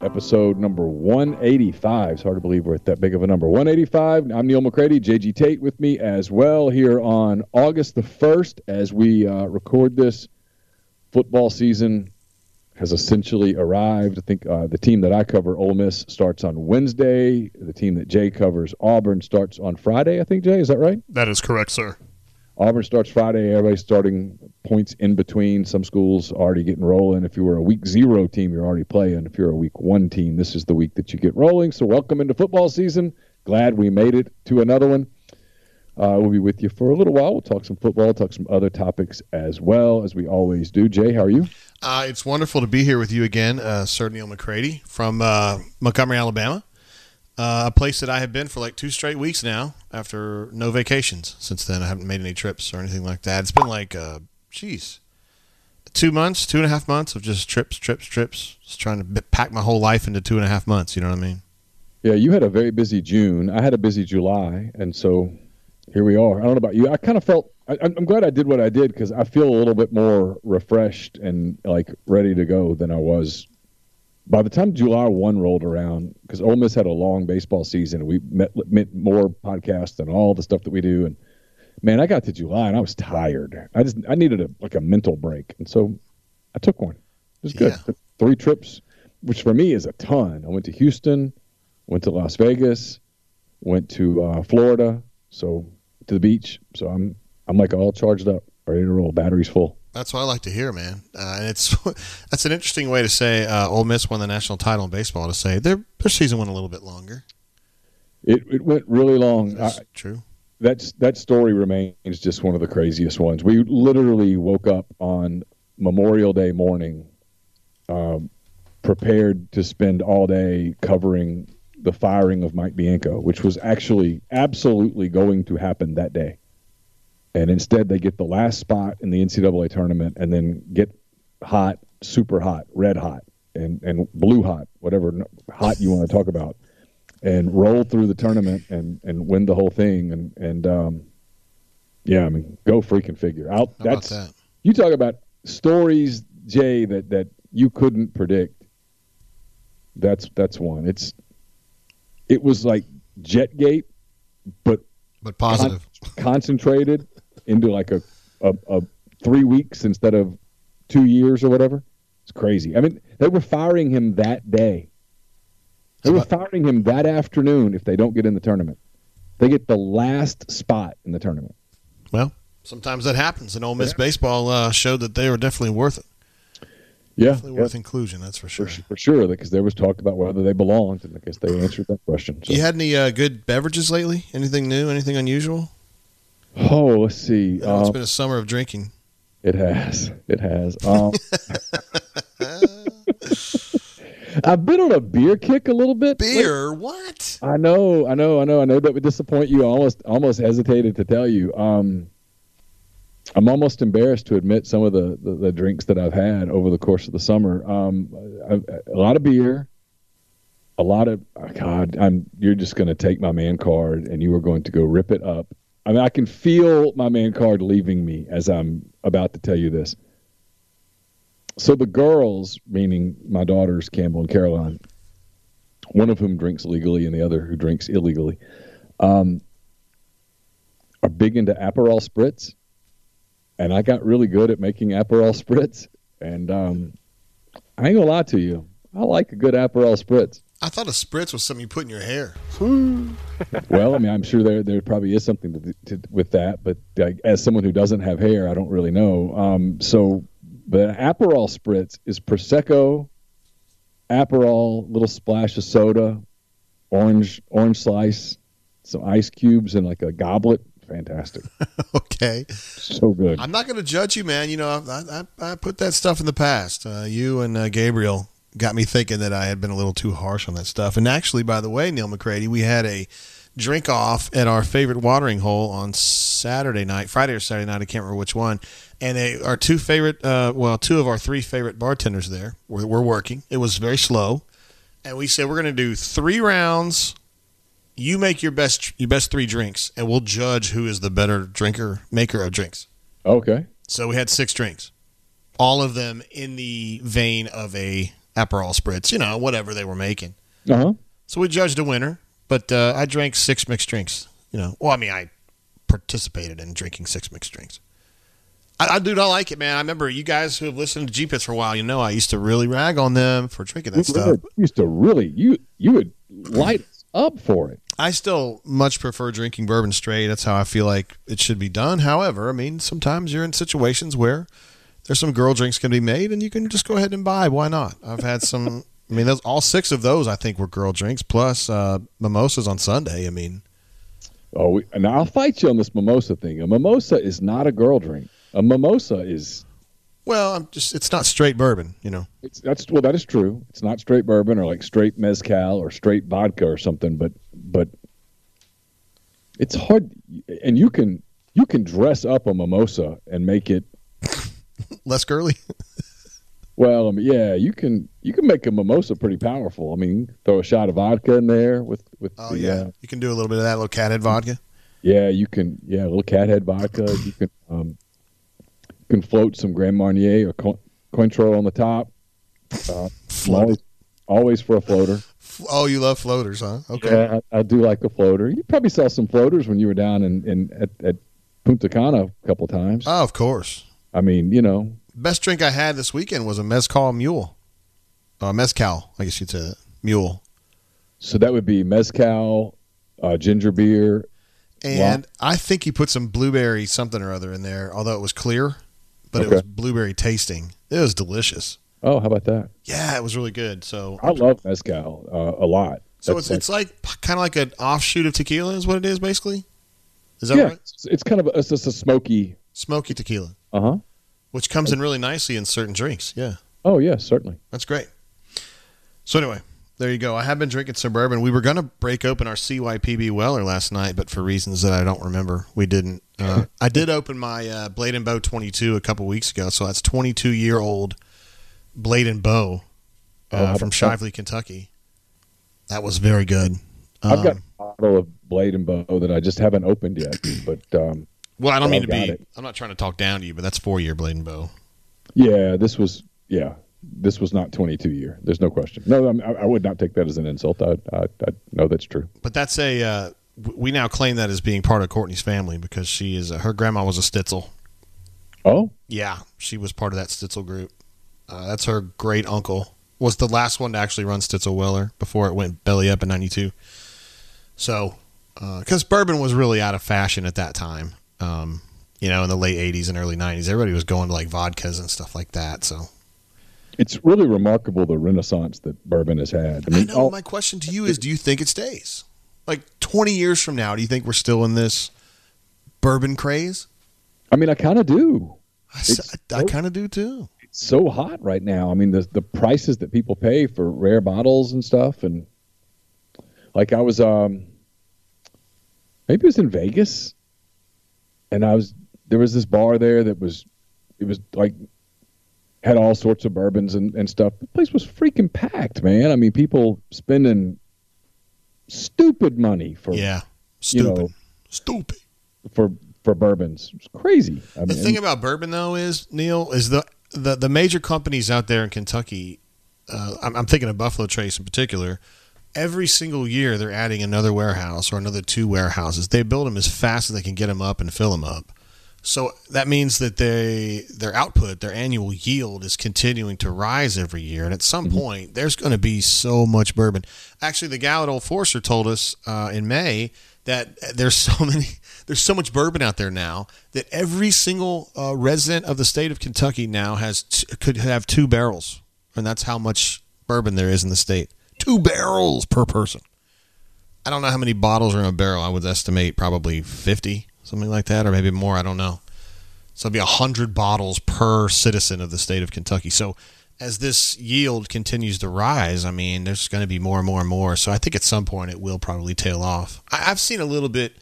episode number 185. It's hard to believe we're at that big of a number. 185. I'm Neil McCready, JG Tate with me as well here on August the 1st as we uh, record this. Football season has essentially arrived. I think uh, the team that I cover, Ole Miss, starts on Wednesday. The team that Jay covers, Auburn, starts on Friday, I think, Jay. Is that right? That is correct, sir. Auburn starts Friday. Everybody's starting points in between. Some schools already getting rolling. If you were a week zero team, you're already playing. If you're a week one team, this is the week that you get rolling. So welcome into football season. Glad we made it to another one. Uh, we'll be with you for a little while. We'll talk some football, talk some other topics as well as we always do. Jay, how are you? Uh, it's wonderful to be here with you again, uh, Sir Neil McCready from uh, Montgomery, Alabama. Uh, a place that I have been for like two straight weeks now after no vacations since then. I haven't made any trips or anything like that. It's been like, uh, two months, two and a half months of just trips, trips, trips. Just trying to pack my whole life into two and a half months. You know what I mean? Yeah, you had a very busy June. I had a busy July, and so here we are. I don't know about you. I kind of felt. I, I'm glad I did what I did because I feel a little bit more refreshed and like ready to go than I was by the time July one rolled around, because Ole Miss had a long baseball season, we met, met more podcasts and all the stuff that we do, and man, I got to July and I was tired. I just I needed a like a mental break, and so I took one. It was good. Yeah. Three trips, which for me is a ton. I went to Houston, went to Las Vegas, went to uh, Florida, so to the beach. So I'm I'm like all charged up, ready to roll. Batteries full. That's what I like to hear, man. Uh, and it's that's an interesting way to say uh, Ole Miss won the national title in baseball. To say their their season went a little bit longer. It it went really long. That's I, true. that's that story remains just one of the craziest ones. We literally woke up on Memorial Day morning, um, prepared to spend all day covering the firing of Mike Bianco, which was actually absolutely going to happen that day. And instead, they get the last spot in the NCAA tournament and then get hot, super hot, red hot, and, and blue hot, whatever hot you want to talk about and roll through the tournament and and win the whole thing and and um yeah i mean go freaking figure out How that's that? you talk about stories jay that that you couldn't predict that's that's one it's it was like jetgate but But positive. concentrated into like a, a a three weeks instead of two years or whatever it's crazy i mean they were firing him that day they were firing him that afternoon if they don't get in the tournament. They get the last spot in the tournament. Well, sometimes that happens, and Ole Miss baseball uh, showed that they were definitely worth it. Yeah, Definitely yeah, worth inclusion. That's for sure. for, for sure. Because there was talk about whether they belonged, and I guess they answered that question. So. You had any uh, good beverages lately? Anything new? Anything unusual? Oh, let's see. I know it's Um, been a summer of drinking. it has. It has. Um, I've been on a beer kick a little bit. Beer? What? I know, I know, I know, I know that would disappoint you. I almost, almost hesitated to tell you. Um, I'm almost embarrassed to admit some of the, the, the drinks that I've had over the course of the summer. Um, I, a lot of beer, a lot of oh God. I'm you're just going to take my man card and you are going to go rip it up I mean, I can feel my man card leaving me as I'm about to tell you this. So the girls, meaning my daughters Campbell and Caroline, one of whom drinks legally and the other who drinks illegally, um, are big into Aperol spritz, and I got really good at making Aperol spritz. And um, I ain't gonna lie to you, I like a good Aperol spritz. I thought a spritz was something you put in your hair. well, I mean, I'm sure there there probably is something to, to, with that, but uh, as someone who doesn't have hair, I don't really know. Um, so, but Aperol spritz is prosecco, Aperol, little splash of soda, orange orange slice, some ice cubes, and like a goblet. Fantastic. okay. So good. I'm not going to judge you, man. You know, I, I, I put that stuff in the past. Uh, you and uh, Gabriel got me thinking that I had been a little too harsh on that stuff. And actually, by the way, Neil McCready, we had a drink off at our favorite watering hole on Saturday night, Friday or Saturday night. I can't remember which one. And they, our two favorite, uh, well, two of our three favorite bartenders there were, were working. It was very slow. And we said, we're going to do three rounds you make your best your best three drinks, and we'll judge who is the better drinker maker of drinks. Okay. So we had six drinks, all of them in the vein of a Aperol spritz, you know, whatever they were making. Uh huh. So we judged a winner, but uh, I drank six mixed drinks. You know, well, I mean, I participated in drinking six mixed drinks. I, I do not like it, man. I remember you guys who have listened to G Pits for a while. You know, I used to really rag on them for drinking that You stuff. really- used to really you you would light up for it. I still much prefer drinking bourbon straight. That's how I feel like it should be done. However, I mean, sometimes you're in situations where there's some girl drinks can be made, and you can just go ahead and buy. Why not? I've had some. I mean, those, all six of those I think were girl drinks, plus uh, mimosas on Sunday. I mean, Oh, we, and I'll fight you on this mimosa thing. A mimosa is not a girl drink. A mimosa is well, I'm just it's not straight bourbon, you know. it's that's well that is true. It's not straight bourbon or like straight mezcal or straight vodka or something, but but it's hard and you can you can dress up a mimosa and make it Less girly. well, I mean, yeah, you can you can make a mimosa pretty powerful. I mean, throw a shot of vodka in there with with Oh the, yeah, uh, you can do a little bit of that little cathead vodka. Yeah, you can. Yeah, a little cathead vodka. You can um, you can float some Grand Marnier or Co- Cointreau on the top. Uh, Float always, always for a floater. Oh, you love floaters, huh? Okay. Yeah, I, I do like a floater. You probably saw some floaters when you were down in, in at, at Punta Cana a couple times. Oh, of course. I mean, you know, Best drink I had this weekend was a mezcal mule. Uh, mezcal, I guess you'd say that. Mule. so that would be mezcal, uh, ginger beer. And I think he put some blueberry something or other in there, although it was clear, but it was blueberry tasting. It was delicious. Oh, how about that? Yeah, it was really good. So, I love mezcal uh, a lot. so That's it's like- it's like kind of like an offshoot of tequila, is what it is basically. Is that yeah, right? it's, it's kind of a, it's just a smoky. Smoky tequila, Uh huh. Which comes in really nicely in certain drinks. Yeah, Oh yeah, certainly. that's great. So anyway, there you go. I have been drinking suburban. We were gonna break open our CYPB Weller last night, but for reasons that I don't remember, we didn't. Uh, I did open my uh, Blade and Bow 22 a couple weeks ago, so that's 22 year old Blade and Bow Oh, uh, how from Shively, Kentucky. That was very good. I've got Um, a bottle of Blade and Bow that I just haven't opened yet, but um, well, I don't mean I've to be. it. I'm not trying to talk down to you, but that's four year Blade and Bow. yeah, this was yeah, this was not 22 year. There's no question. No, I'm- I, I would not take that as an insult. I, I, I know that's true. But that's a. Uh, we now claim that as being part of Courtney's family because she is. Uh, her grandma was a Stitzel. Oh, Yeah, she was part of that Stitzel group. Uh, that's her great uncle. Was the last one to actually run Stitzel Weller before it went belly up in '92. So, because bourbon was really out of fashion at that time, um, you know, in the late '80s and early '90s, everybody was going to like vodkas and stuff like that. So, it's really remarkable the renaissance that bourbon has had. I I know. all- my question to you is: Do you think it stays? Like 20 years from now, do you think we're still in this bourbon craze? I mean, I kind of do. I, I, kind of do too. It's so hot right now. I mean, the the prices that people pay for rare bottles and stuff, and like I was, um, maybe it was in Vegas, and I was there was this bar there that was, it was like had all sorts of bourbons and, and stuff. The place was freaking packed, man. I mean, people spending stupid money for Yeah, you stupid, know, stupid. for for bourbons. It's crazy. I the thing about bourbon though is Neil is the the, the major companies out there in Kentucky. Uh, I'm, I'm thinking of Buffalo Trace in particular. Every single year, they're adding another warehouse or another two warehouses. They build them as fast as they can get them up and fill them up. So that means that they their output, their annual yield is continuing to rise every year. And at some mm-hmm. point, there's going to be so much bourbon. Actually, the gal at Old Forester told us uh, in May that there's so many, there's so much bourbon out there now that every single uh, resident of the state of Kentucky now has t- could have two barrels, and that's how much bourbon there is in the state. Two barrels per person. I don't know how many bottles are in a barrel. I would estimate probably fifty something like that, or maybe more. I don't know. So it'd be hundred bottles per citizen of the state of Kentucky. So as this yield continues to rise, I mean, there's going to be more and more and more. So I think at some point it will probably tail off. I, have seen a little bit.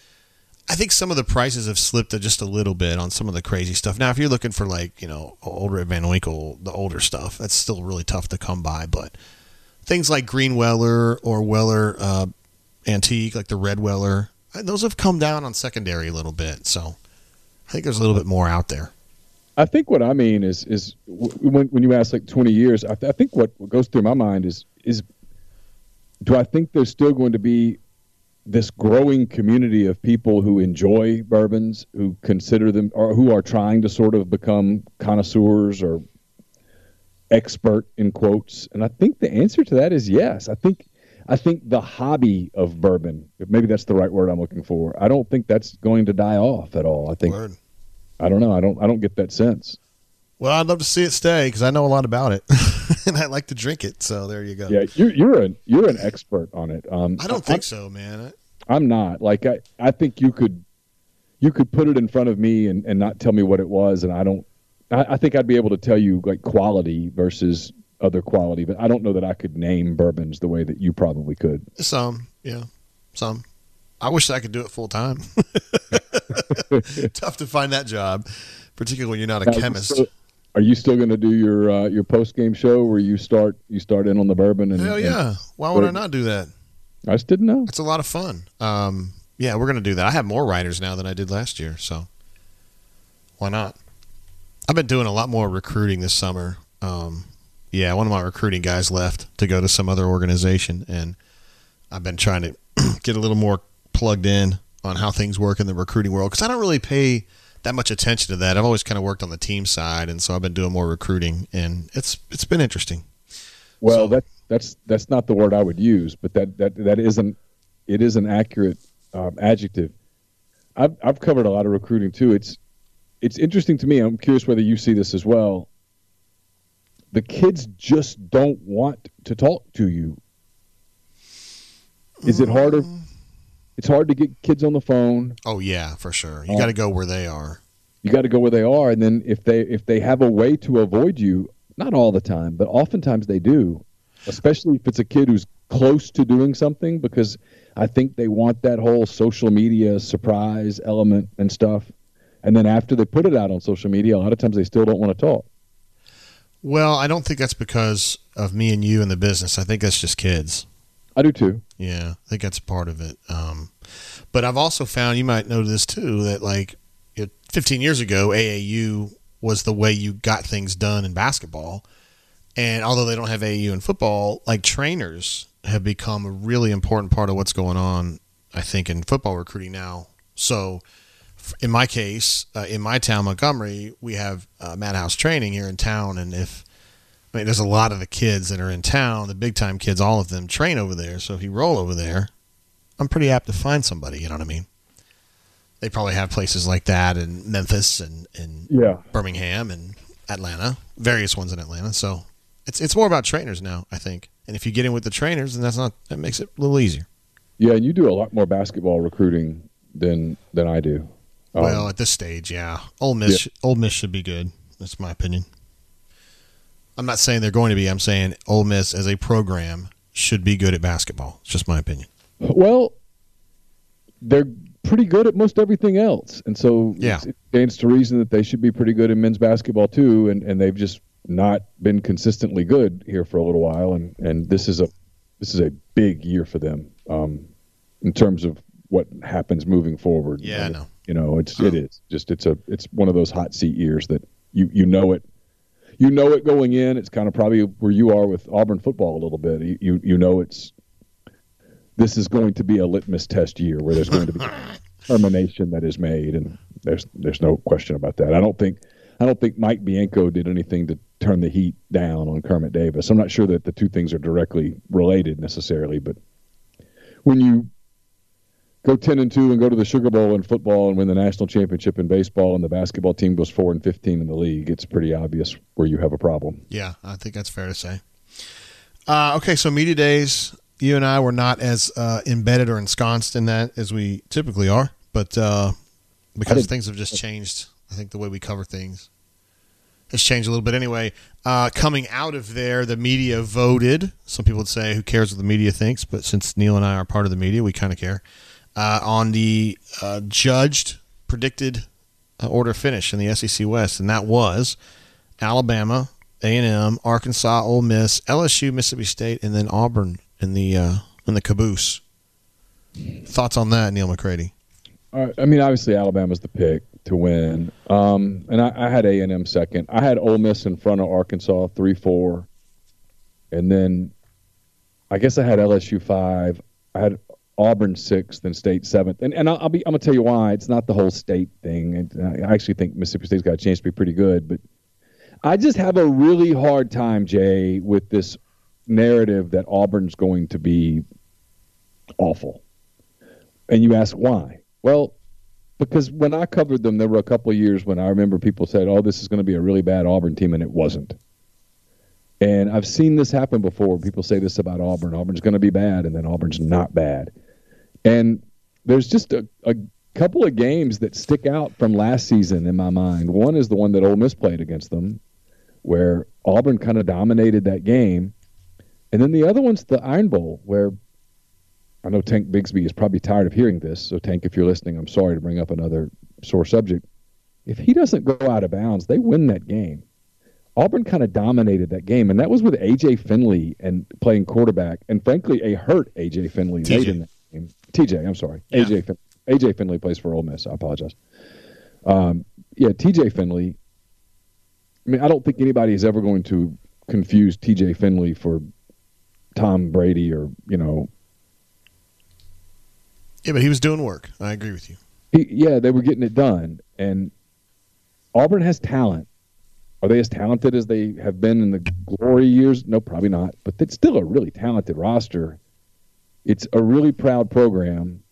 I think some of the prices have slipped just a little bit on some of the crazy stuff. Now, if you're looking for like you know older Van Winkle, the older stuff, that's still really tough to come by. But things like Green Weller or Weller uh, Antique, like the Red Weller, those have come down on secondary a little bit. So I think there's a little bit more out there. I think what I mean is is when when you ask like 20 years, I, th- I think what, what goes through my mind is is do I think there's still going to be this growing community of people who enjoy bourbons, who consider them or who are trying to sort of become connoisseurs or expert in quotes? And I think the answer to that is yes. I think I think the hobby of bourbon, maybe that's the right word I'm looking for. I don't think that's going to die off at all. I think Word. I don't know. I don't I don't get that sense. Well, I'd love to see it stay because I know a lot about it, and I like to drink it. So there you go. Yeah, you're you're an you're an expert on it. Um, I don't think I, so, man. I'm not. Like I, I think you could you could put it in front of me and, and not tell me what it was, and I don't. I, I think I'd be able to tell you like quality versus other quality, but I don't know that I could name bourbons the way that you probably could. Some, yeah, some. I wish I could do it full time. Tough to find that job, particularly when you're not a now, chemist. So, are you still going to do your uh, your post game show where you start you start in on the bourbon? And, Hell yeah! And Why would I not do that? I just didn't know. It's a lot of fun. Um, yeah, we're going to do that. I have more writers now than I did last year, so why not? I've been doing a lot more recruiting this summer. Um, yeah, one of my recruiting guys left to go to some other organization, and I've been trying to get a little more plugged in on how things work in the recruiting world because I don't really pay that much attention to that. I've always kind of worked on the team side, and so I've been doing more recruiting, and it's it's been interesting. Well, so, that that's that's not the word I would use, but that that that isn't it is an accurate um, adjective. I've I've covered a lot of recruiting too. It's it's interesting to me. I'm curious whether you see this as well. The kids just don't want to talk to you. Is it harder? Mm it's hard to get kids on the phone. Oh yeah, for sure. You got to go where they are. You got to go where they are, and then if they if they have a way to avoid you, not all the time, but oftentimes they do. Especially if it's a kid who's close to doing something, because I think they want that whole social media surprise element and stuff. And then after they put it out on social media, a lot of times they still don't want to talk. Well, I don't think that's because of me and you in the business. I think that's just kids. I do too. Yeah, I think that's part of it. Um, but I've also found you might know this too that like 15 years ago, AAU was the way you got things done in basketball. And although they don't have AAU in football, like trainers have become a really important part of what's going on, I think, in football recruiting now. So, in my case, uh, in my town, Montgomery, we have uh, Madhouse training here in town. And if I mean, there's a lot of the kids that are in town, the big time kids, all of them train over there. So if you roll over there, I'm pretty apt to find somebody. You know what I mean? They probably have places like that in Memphis and, and yeah. Birmingham and Atlanta, various ones in Atlanta. So it's it's more about trainers now, I think. And if you get in with the trainers, then that's not that makes it a little easier. Yeah, and you do a lot more basketball recruiting than than I do. Um, well, at this stage, yeah, Ole Miss, yeah. Ole Miss should be good. That's my opinion. I'm not saying they're going to be. I'm saying Ole Miss as a program should be good at basketball. It's just my opinion. Well, they're pretty good at most everything else, and so yeah. it stands to reason that they should be pretty good in men's basketball too. And, and they've just not been consistently good here for a little while. And, and this is a this is a big year for them um, in terms of what happens moving forward. Yeah, I know. You know, it's it is just it's a it's one of those hot seat years that you you know it you know it going in. It's kind of probably where you are with Auburn football a little bit. You you know it's this is going to be a litmus test year where there's going to be determination that is made, and there's there's no question about that. I don't think I don't think Mike Bianco did anything to turn the heat down on Kermit Davis. I'm not sure that the two things are directly related necessarily, but when you go 10 and 2 and go to the Sugar Bowl in football and win the national championship in baseball and the basketball team goes 4 and 15 in the league, it's pretty obvious where you have a problem. Yeah, I think that's fair to say. Uh, okay, so media days, you and I were not as uh, embedded or ensconced in that as we typically are, but uh, because things have just changed, I think the way we cover things has changed a little bit anyway. Uh, coming out of there, the media voted. Some people would say, who cares what the media thinks? But since Neil and I are part of the media, we kind of care. Uh, on the uh, judged predicted uh, order finish in the SEC West, and that was Alabama, A&M, Arkansas, Ole Miss, LSU, Mississippi State, and then Auburn in the uh, in the caboose. Thoughts on that, Neil McCready? Uh, I mean, obviously Alabama's the pick to win. Um, and I, I had A and M second. I had Ole Miss in front of Arkansas three four, and then I guess I had LSU five. I had Auburn sixth and State seventh. And and I'll, I'll, be I'm gonna tell you why. It's not the whole state thing. I actually think Mississippi State's got a chance to be pretty good, but I just have a really hard time, Jay, with this narrative that Auburn's going to be awful. And you ask why? Well, because when I covered them, there were a couple of years when I remember people said, "Oh, this is going to be a really bad Auburn team," and it wasn't. And I've seen this happen before. People say this about Auburn: Auburn's going to be bad, and then Auburn's not bad. And there's just a, a couple of games that stick out from last season in my mind. One is the one that Ole Miss played against them, where Auburn kind of dominated that game, and then the other one's the Iron Bowl, where I know Tank Bigsby is probably tired of hearing this. So, Tank, if you're listening, I'm sorry to bring up another sore subject. If he doesn't go out of bounds, they win that game. Auburn kind of dominated that game, and that was with AJ Finley and playing quarterback, and frankly, a hurt AJ Finley TJ. late in that. TJ, I'm sorry, yeah. AJ fin- AJ Finley plays for Ole Miss. I apologize. Um, yeah, TJ Finley. I mean, I don't think anybody is ever going to confuse TJ Finley for Tom Brady or you know yeah, but he was doing work. I agree with you. He, yeah, they were getting it done, and Auburn has talent. Are they as talented as they have been in the glory years? No, probably not. But it's still a really talented roster. It's a really proud program.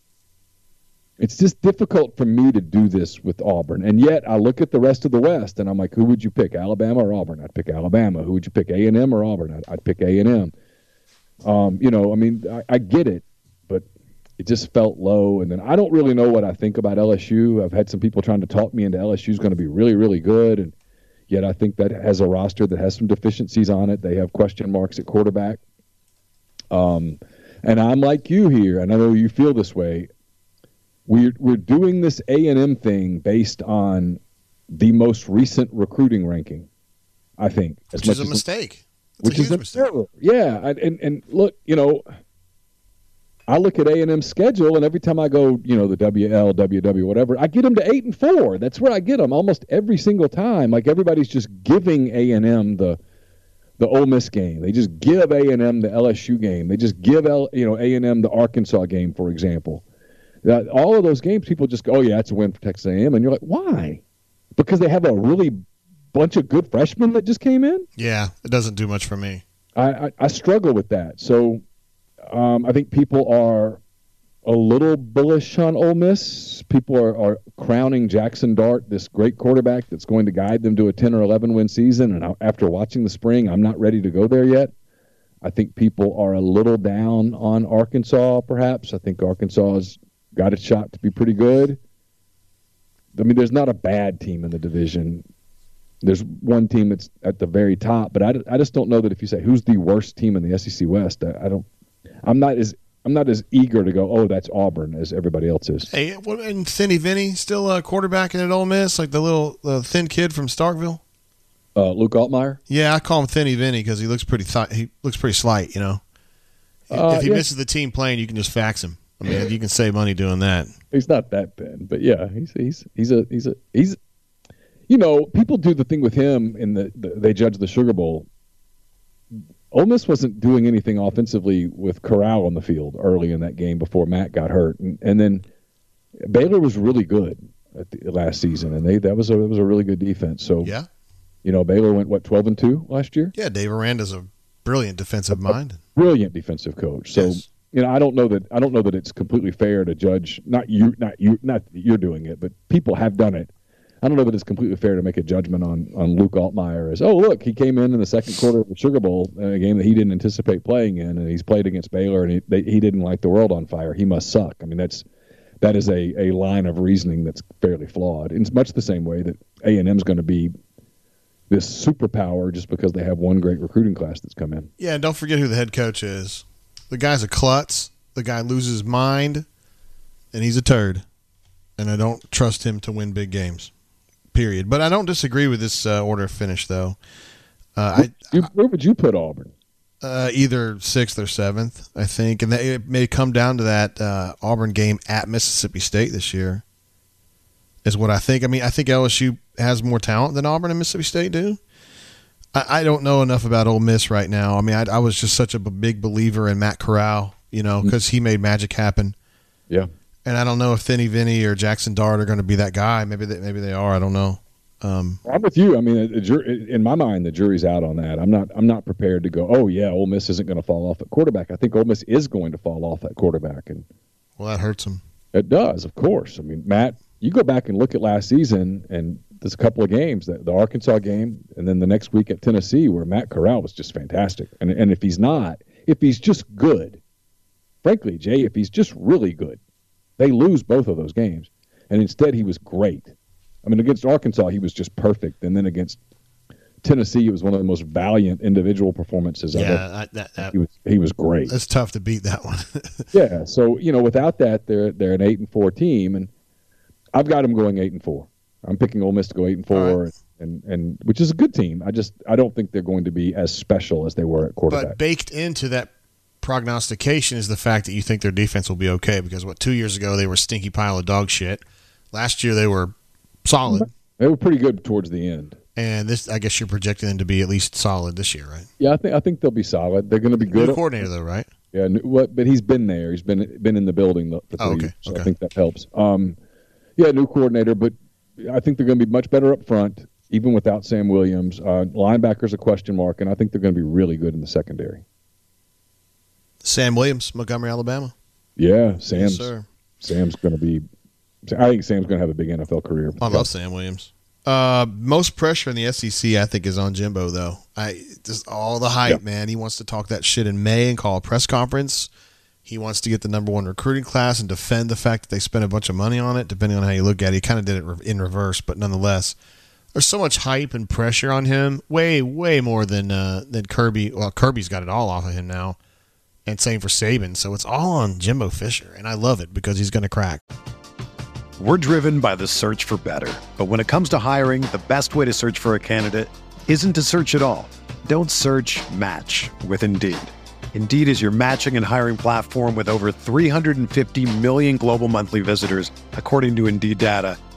It's just difficult for me to do this with Auburn, and yet I look at the rest of the West, and I'm like, who would you pick, Alabama or Auburn? I'd pick Alabama. Who would you pick, A and M or Auburn? I'd, I'd pick A and M. Um, you know, I mean, I, I get it but it just felt low. And then I don't really know what I think about LSU. I've had some people trying to talk me into LSU's going to be really, really good. And yet I think that has a roster that has some deficiencies on it. They have question marks at quarterback. Um, and I'm like you here, and I know you feel this way. We're we're doing this A and M thing based on the most recent recruiting ranking. I think, as which is a mistake. which a is a mistake. Error. Yeah, and and look, you know, I look at A and M schedule, and every time I go, you know, the WL, WW, whatever, I get them to eight and four. That's where I get them almost every single time. Like everybody's just giving A and M the the Ole Miss game. They just give A and M the LSU game. They just give L, you know A and M the Arkansas game, for example. Uh, all of those games, people just go, "Oh yeah, it's a win for Texas A&M," and you're like, "Why?" Because they have a really bunch of good freshmen that just came in. Yeah, it doesn't do much for me. I, I, I struggle with that. So um, I think people are a little bullish on Ole Miss. People are, are, crowning Jackson Dart this great quarterback that's going to guide them to a 10 or 11 win season. And after watching the spring, I'm not ready to go there yet. I think people are a little down on Arkansas, perhaps. I think Arkansas has got a shot to be pretty good. I mean, there's not a bad team in the division. There's one team that's at the very top, but I, I just don't know that if you say who's the worst team in the SEC West, I, I don't I'm not as I'm not as eager to go. Oh, that's Auburn as everybody else is. Hey, what, and Thinny Vinny still uh, quarterbacking at Ole Miss, like the little uh, thin kid from Starkville. Uh, Luke Altmyer. Yeah, I call him Thinny Vinny because he looks pretty. Th- he looks pretty slight. You know, uh, if he yeah. misses the team playing, you can just fax him. I mean, you can save money doing that. he's not that thin, but yeah, he's he's he's a he's a he's. You know, people do the thing with him in the, the they judge the Sugar Bowl. Ole Miss wasn't doing anything offensively with Corral on the field early in that game before Matt got hurt, and, and then Baylor was really good at the, last season, and they that was a it was a really good defense. So yeah, you know Baylor went what twelve and two last year. Yeah, Dave Aranda's a brilliant defensive mind, brilliant defensive coach. So yes. you know I don't know that I don't know that it's completely fair to judge not you not you not you're doing it, but people have done it I don't know that it's completely fair to make a judgment on on Luke Altmyer as oh look he came in in the second quarter of the Sugar Bowl uh, a game that he didn't anticipate playing in and he's played against Baylor and he they, he didn't light the world on fire he must suck I mean that's that is a, a line of reasoning that's fairly flawed in much the same way that A and M is going to be this superpower just because they have one great recruiting class that's come in. Yeah, and don't forget who the head coach is. The guy's a klutz. The guy loses his mind, and he's a turd. And I don't trust him to win big games period. But I don't disagree with this uh, order of finish, though. Uh, I, where would you put Auburn? Uh, either sixth or seventh, I think, and that, it may come down to that uh, Auburn game at Mississippi State this year. Is what I think. I mean, I think LSU has more talent than Auburn and Mississippi State do. I, I don't know enough about Ole Miss right now. I mean, I, I was just such a big believer in Matt Corral, you know, because mm. he made magic happen. Yeah. And I don't know if Finney Vinny or Jackson Dart are going to be that guy. Maybe they, maybe they are. I don't know. Um, I'm with you. I mean, in my mind, the jury's out on that. I'm not. I'm not prepared to go. Oh yeah, Ole Miss isn't going to fall off at quarterback. I think Ole Miss is going to fall off at quarterback, and well, that hurts them. It does, of course. I mean, Matt, you go back and look at last season, and there's a couple of games, the, the Arkansas game, and then the next week at Tennessee, where Matt Corral was just fantastic. And and if he's not, if he's just good, frankly, Jay, if he's just really good, they lose both of those games. And instead, he was great. I mean, against Arkansas, he was just perfect. And then against Tennessee, it was one of the most valiant individual performances. Yeah, that, that, he was he was great. That's tough to beat that one. yeah, so you know, without that, they're they're an eight and four team, and I've got them going eight and four. I'm picking Ole Miss to go eight and four, right. and and which is a good team. I just I don't think they're going to be as special as they were at quarterback. But baked into that prognostication is the fact that you think their defense will be okay because what two years ago they were a stinky pile of dog shit. Last year they were solid. They were pretty good towards the end. And this, I guess, you're projecting them to be at least solid this year, right? Yeah, I think I think they'll be solid. They're going to be good. New coordinator, though, right? Yeah, what? But he's been there. He's been been in the building for three oh, okay. years. So okay. I think that helps. Um, yeah, new coordinator, but I think they're going to be much better up front, even without Sam Williams. Uh, linebacker's a question mark, and I think they're going to be really good in the secondary. Sam Williams, Montgomery, Alabama. Yeah, Sam's yes, Sam's going to be. I think Sam's going to have a big NFL career. I love Sam Williams. Uh, most pressure in the SEC, I think, is on Jimbo though. I just all the hype, yeah. man. He wants to talk that shit in May and call a press conference. He wants to get the number one recruiting class and defend the fact that they spent a bunch of money on it. Depending on how you look at it, he kind of did it in reverse, but nonetheless, there's so much hype and pressure on him. Way, way more than uh, than Kirby. Well, Kirby's got it all off of him now and same for Saban. So it's all on Jimbo Fisher, and I love it because he's going to crack. We're driven by the search for better. But when it comes to hiring, the best way to search for a candidate isn't to search at all. Don't search match with Indeed. Indeed is your matching and hiring platform with over 350 million global monthly visitors, according to Indeed data,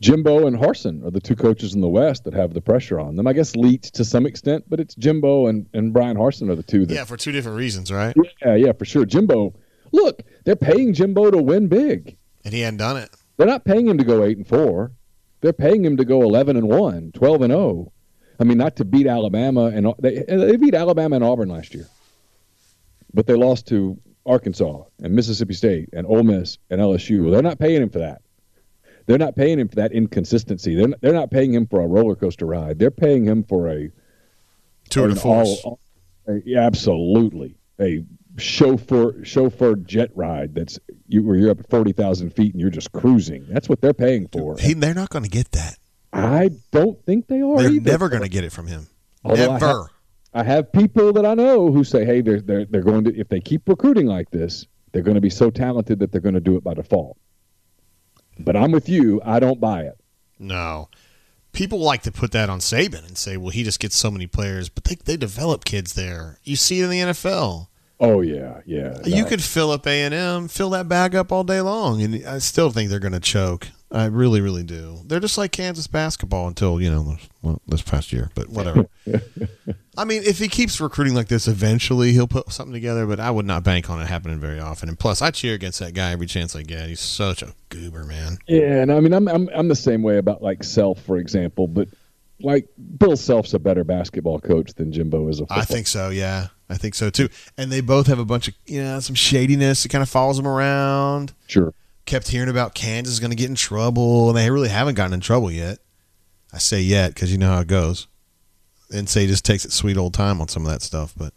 Jimbo and Harsin are the two coaches in the West that have the pressure on them. I guess Leach to some extent, but it's Jimbo and, and Bryan Harsin are the two that. Yeah, for two different reasons, right? Yeah, yeah, for sure. Jimbo, look, they're paying Jimbo to win big. And he hadn't done it. They're not paying him to go 8 and 4. They're paying him to go 11 and 1, 12 and 0. I mean, not to beat Alabama and they they beat Alabama and Auburn last year. But they lost to Arkansas and Mississippi State and Ole Miss and LSU. Well, They're not paying him for that. They're not paying him for that inconsistency. They're not, they're not paying him for a roller coaster ride. They're paying him for a tour de force. All, a, absolutely, a chauffeur chauffeur jet ride. That's you where you're up at forty thousand feet and you're just cruising. That's what they're paying for. He, they're not going to get that. I don't think they are. They're either. never going to get it from him. Although never. I have, I have people that I know who say, "Hey, they're they're they're going to if they keep recruiting like this, they're going to be so talented that they're going to do it by default." But I'm with you. I don't buy it. No. People like to put that on Saban and say, well, he just gets so many players, but they, they develop kids there. You see it in the NFL. Oh yeah, yeah. You could fill up A and M, fill that bag up all day long, and I still think they're going to choke. I really, really do. They're just like Kansas basketball until you know well, this past year, but whatever. I mean, if he keeps recruiting like this, eventually he'll put something together. But I would not bank on it happening very often. And plus, I cheer against that guy every chance I get. He's such a goober, man. Yeah, and I mean, I'm I'm I'm the same way about like Self, for example. But like Bill Self's a better basketball coach than Jimbo is a. Football. I think so. Yeah, I think so too. And they both have a bunch of you know some shadiness that kind of follows them around. Sure kept hearing about Kansas is going to get in trouble, and they really haven't gotten in trouble yet. I say yet because you know how it goes. And say just takes its sweet old time on some of that stuff, but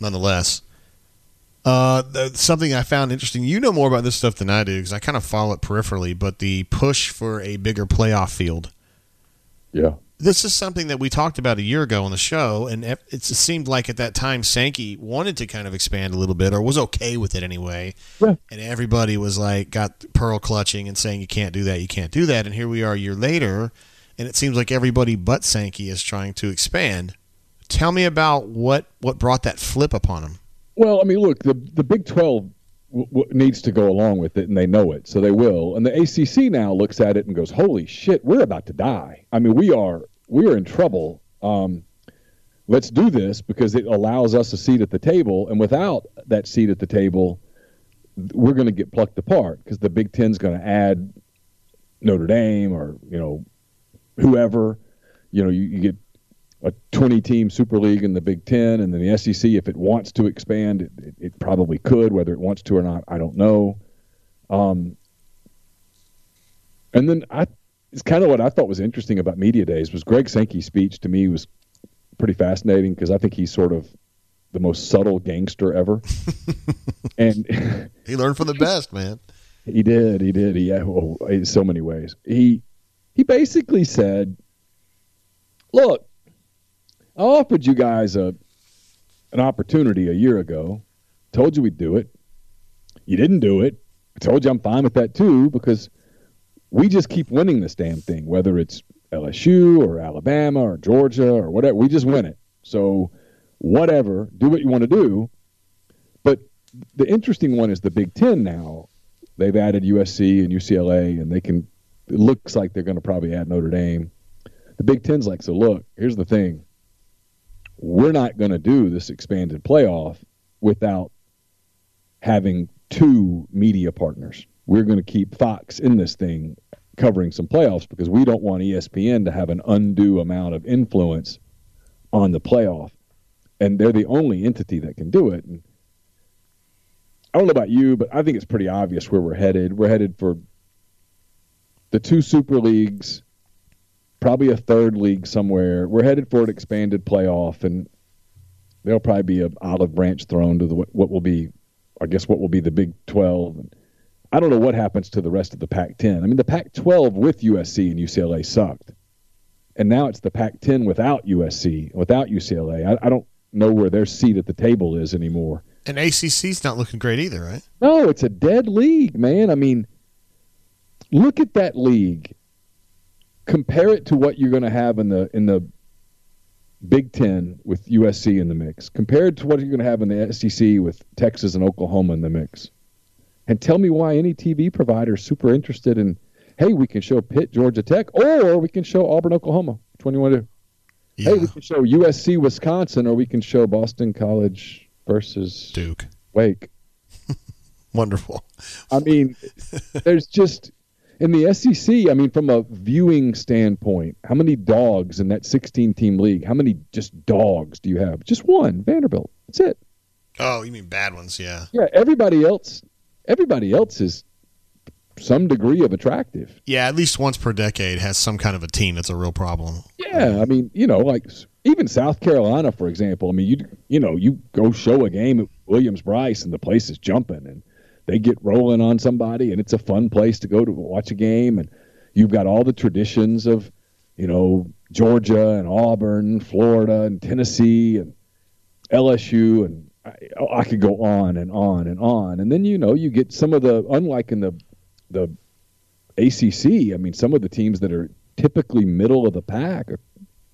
nonetheless, uh, something I found interesting. You know more about this stuff than I do because I kind of follow it peripherally. But the push for a bigger playoff field. Yeah this is something that we talked about a year ago on the show, and it seemed like at that time Sankey wanted to kind of expand a little bit, or was okay with it anyway. Yeah. And everybody was like, got pearl clutching and saying, "You can't do that, you can't do that." And here we are a year later, and it seems like everybody but Sankey is trying to expand. Tell me about what what brought that flip upon him. Well, I mean, look, the the Big Twelve w- w- needs to go along with it, and they know it, so they will. And the ACC now looks at it and goes, "Holy shit, we're about to die." I mean, we are we are in trouble. Um, let's do this because it allows us a seat at the table. And without that seat at the table, we're going to get plucked apart because the Big Ten's going to add Notre Dame or you know whoever. You know, you, you get a 20 team Super League in the Big Ten, and then the SEC, if it wants to expand, it, it, it probably could. Whether it wants to or not, I don't know. Um, and then I it's kind of what I thought was interesting about media days was Greg Sankey's speech to me was pretty fascinating because I think he's sort of the most subtle gangster ever. and he learned from the best, man. He did. He did. He yeah, well, in so many ways. He he basically said, "Look, I offered you guys a an opportunity a year ago. Told you we'd do it. You didn't do it. I told you I'm fine with that too because." We just keep winning this damn thing, whether it's LSU or Alabama or Georgia or whatever. We just win it. So, whatever, do what you want to do. But the interesting one is the Big Ten now. They've added USC and UCLA, and they can. It looks like they're going to probably add Notre Dame. The Big Ten's like, so look, here's the thing. We're not going to do this expanded playoff without having two media partners. We're going to keep Fox in this thing covering some playoffs because we don't want ESPN to have an undue amount of influence on the playoff. And they're the only entity that can do it. And I don't know about you, but I think it's pretty obvious where we're headed. We're headed for the two super leagues, probably a third league somewhere. We're headed for an expanded playoff, and there'll probably be an olive branch thrown to the what will be, I guess, what will be the Big Twelve. And I don't know what happens to the rest of the Pac-10. I mean, the Pac-12 with USC and UCLA sucked, and now it's the Pac-10 without USC, without UCLA. I, I don't know where their seat at the table is anymore. And ACC's not looking great either, right? No, it's a dead league, man. I mean, look at that league. Compare it to what you're going to have in the in the Big Ten with USC in the mix. Compared to what you're going to have in the SEC with Texas and Oklahoma in the mix. And tell me why any TV provider is super interested in, hey, we can show Pitt, Georgia Tech, or we can show Auburn, Oklahoma. Which one do you want to do? Yeah. Hey, we can show USC, Wisconsin, or we can show Boston College versus Duke. Wake. Wonderful. I mean, there's just in the SEC. I mean, from a viewing standpoint, how many dogs in that 16-team league? How many just dogs do you have? Just one, Vanderbilt. That's it. Oh, you mean bad ones? Yeah. Yeah, everybody else, everybody else is some degree of attractive. Yeah, at least once per decade has some kind of a team that's a real problem. Yeah, I mean, you know, like even South Carolina, for example. I mean, you you know, you go show a game at Williams-Brice, and the place is jumping and they get rolling on somebody and it's a fun place to go to watch a game and you've got all the traditions of, you know, Georgia and Auburn, Florida and Tennessee and LSU and I, I could go on and on and on. And then you know, you get some of the unlike in the the ACC, I mean, some of the teams that are typically middle of the pack are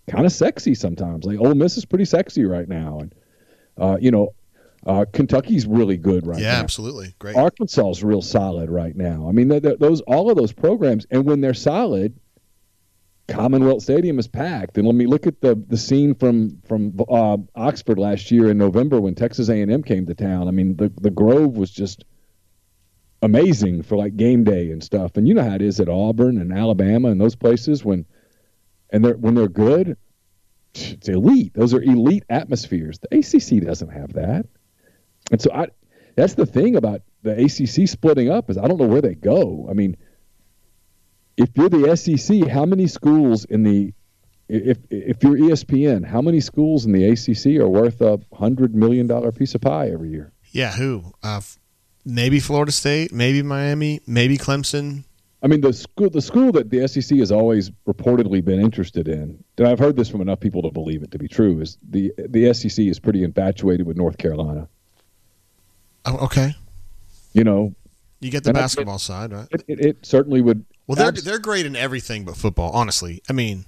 kind of sexy sometimes. Like Ole Miss is pretty sexy right now, and uh, you know, uh, Kentucky's really good right yeah, now. Yeah, absolutely. Great. Arkansas is real solid right now. I mean, th- th- those all of those programs, and when they're solid, Commonwealth Stadium is packed. And let me look at the the scene from from uh, Oxford last year in November when Texas A&M came to town. I mean, the the Grove was just amazing for like game day and stuff. And you know how it is at Auburn and Alabama and those places when and they're when they're good, it's elite. Those are elite atmospheres. The ACC doesn't have that. And so I that's the thing about the ACC splitting up is I don't know where they go. I mean, if you're the SEC, how many schools in the if if you're ESPN, how many schools in the ACC are worth a hundred million dollar piece of pie every year? Yeah, who? Uh, maybe Florida State, maybe Miami, maybe Clemson. I mean, the school the school that the SEC has always reportedly been interested in, and I've heard this from enough people to believe it to be true, is the the SEC is pretty infatuated with North Carolina. Oh, okay. You know, You get the I- basketball side, right? it, it, it certainly would. Well, they're they're great in everything but football. Honestly, I mean,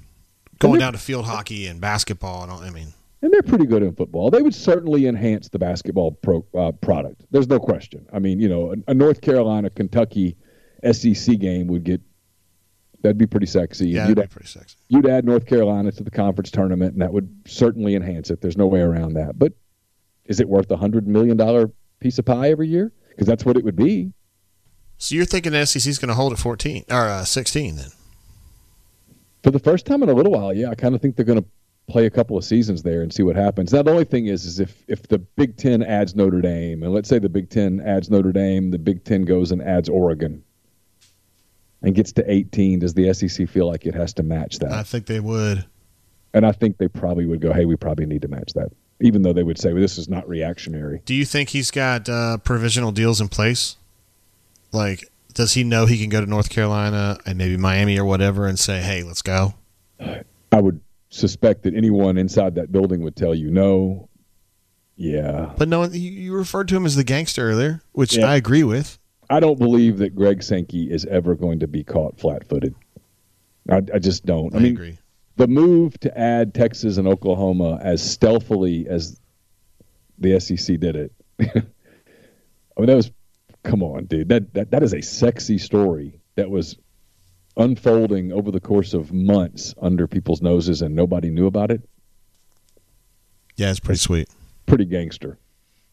going down to field hockey and basketball and all. I mean, and they're pretty good in football. They would certainly enhance the basketball pro, uh, product. There's no question. I mean, you know, a, a North Carolina Kentucky SEC game would get that'd be pretty sexy. Yeah, you'd be pretty sexy. you'd add North Carolina to the conference tournament, and that would certainly enhance it. There's no way around that. But is it worth a hundred million dollar piece of pie every year? Because that's what it would be. So you're thinking the SEC is going to hold at 14 or uh, 16 then? For the first time in a little while, yeah, I kind of think they're going to play a couple of seasons there and see what happens. Now, the only thing is, is if if the Big Ten adds Notre Dame, and let's say the Big Ten adds Notre Dame, the Big Ten goes and adds Oregon, and gets to 18, does the SEC feel like it has to match that? I think they would. and I think they probably would go, hey, we probably need to match that, even though they would say well, this is not reactionary. Do you think he's got uh, provisional deals in place? Like, does he know he can go to North Carolina and maybe Miami or whatever and say, "Hey, let's go"? I would suspect that anyone inside that building would tell you no. Yeah. But no, you, you referred to him as the gangster earlier, which Yeah. I agree with. I don't believe that Greg Sankey is ever going to be caught flat-footed. I, I just don't. I, I mean, agree. the move to add Texas and Oklahoma as stealthily as the SEC did it. I mean, that was come on, dude. That that that is a sexy story that was unfolding over the course of months under people's noses, and nobody knew about it. Yeah, it's pretty sweet. Pretty gangster.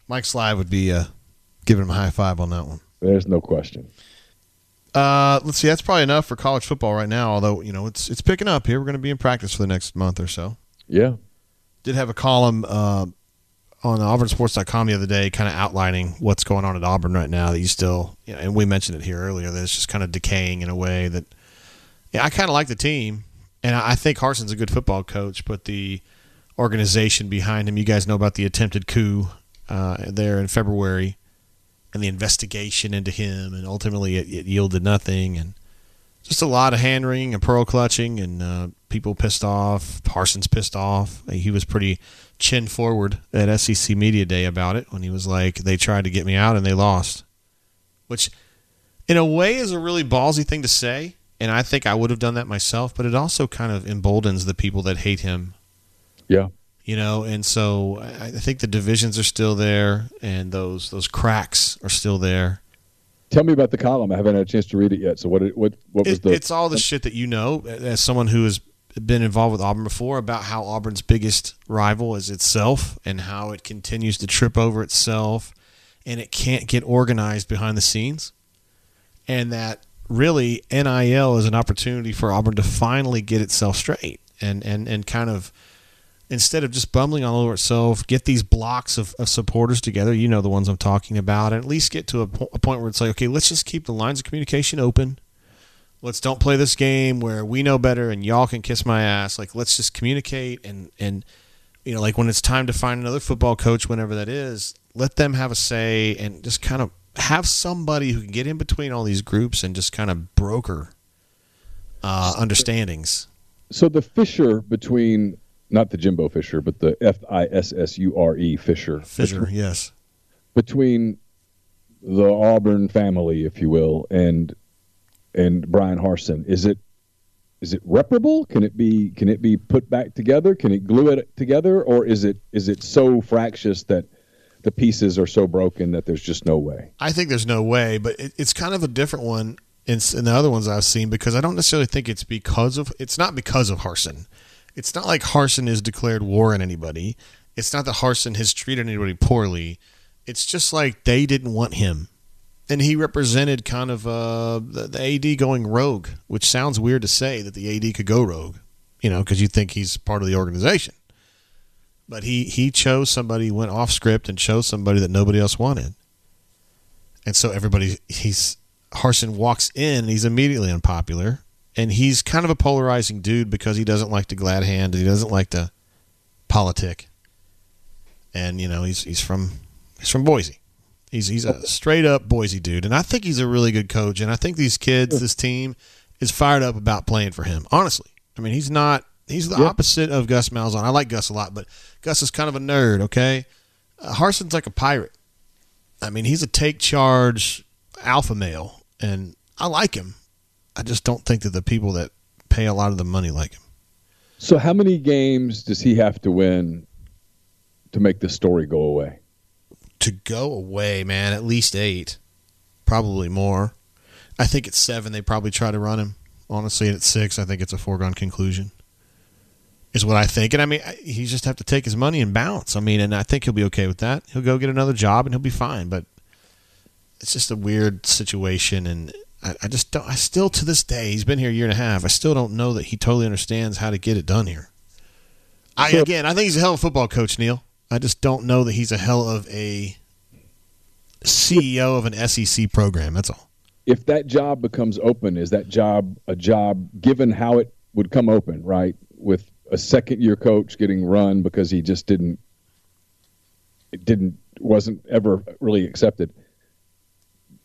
Mike Slive would be uh, Giving him a high five on that one. There's no question. Uh, let's see. That's probably enough for college football right now. Although you know it's it's picking up here. We're going to be in practice for the next month or so. Yeah. Did have a column uh, on AuburnSports.com the other day, kind of outlining what's going on at Auburn right now. That you still, you know, and we mentioned it here earlier. That it's just kind of decaying in a way that. Yeah, I kind of like the team, and I think Harsin's a good football coach, but the organization behind him. You guys know about the attempted coup uh, there in February and the investigation into him, and ultimately it, it yielded nothing. And just a lot of hand wringing and pearl clutching, and uh, people pissed off. Harsin's pissed off. He was pretty chin forward at SEC Media Day about it when he was like, they tried to get me out and they lost. Which, in a way, is a really ballsy thing to say. And I think I would have done that myself, but it also kind of emboldens the people that hate him Yeah. you know and so I think the divisions are still there and those those cracks are still there Tell me about the column. I haven't had a chance to read it yet. So what? What? What was it, the? it's all the shit that you know as someone who has been involved with Auburn before about how Auburn's biggest rival is itself and how it continues to trip over itself and it can't get organized behind the scenes and that really NIL is an opportunity for Auburn to finally get itself straight and and and kind of instead of just bumbling all over itself, get these blocks of, of supporters together. You know the ones I'm talking about, and at least get to a, po- a point where it's like, okay, let's just keep the lines of communication open. Let's don't play this game where we know better and y'all can kiss my ass. Like let's just communicate and and you know like when it's time to find another football coach, whenever that is, let them have a say and just kind of have somebody who can get in between all these groups and just kind of broker uh, understandings. so the fissure between not the Jimbo Fisher, but the F I S S U R E Fisher Fisher, yes. between the Auburn family, if you will, and and Bryan Harsin. Is it is it reparable? Can it be can it be put back together? Can it glue it together, or is it is it so fractious that the pieces are so broken that there's just no way? I think there's no way, but it, it's kind of a different one in, in the other ones I've seen because I don't necessarily think it's because of it's not because of Harsin. It's not like Harsin has declared war on anybody. It's not that Harsin has treated anybody poorly. It's just like they didn't want him, and he represented kind of uh, the, the AD going rogue, which sounds weird to say that the AD could go rogue, you know, because you think he's part of the organization. But he he chose somebody, went off script, and chose somebody that nobody else wanted. And so everybody, he's Harsin walks in, he's immediately unpopular, and he's kind of a polarizing dude because he doesn't like the glad hand, and he doesn't like the politic. And you know, he's he's from he's from Boise. He's he's a straight up Boise dude, and I think he's a really good coach. And I think these kids, this team, is fired up about playing for him. Honestly, I mean, he's not. He's the Yeah. opposite of Gus Malzahn. I like Gus a lot, but Gus is kind of a nerd. Okay, uh, Harsin's like a pirate. I mean, he's a take charge alpha male, and I like him. I just don't think that the people that pay a lot of the money like him. So how many games does he have to win to make this story go away? To go away, man, at least eight, probably more. I think at seven they probably try to run him. Honestly, and at six, I think it's a foregone conclusion. Is what I think, and I mean, he just have to take his money and bounce. I mean, and I think he'll be okay with that. He'll go get another job and he'll be fine. But it's just a weird situation, and I, I just don't. I still, to this day, he's been here a year and a half. I still don't know that he totally understands how to get it done here. I again, I think he's a hell of a football coach, Neil. I just don't know that he's a hell of a CEO of an SEC program. That's all. If that job becomes open, is that job a job given how it would come open, right? With a second year coach getting run because he just didn't it didn't wasn't ever really accepted.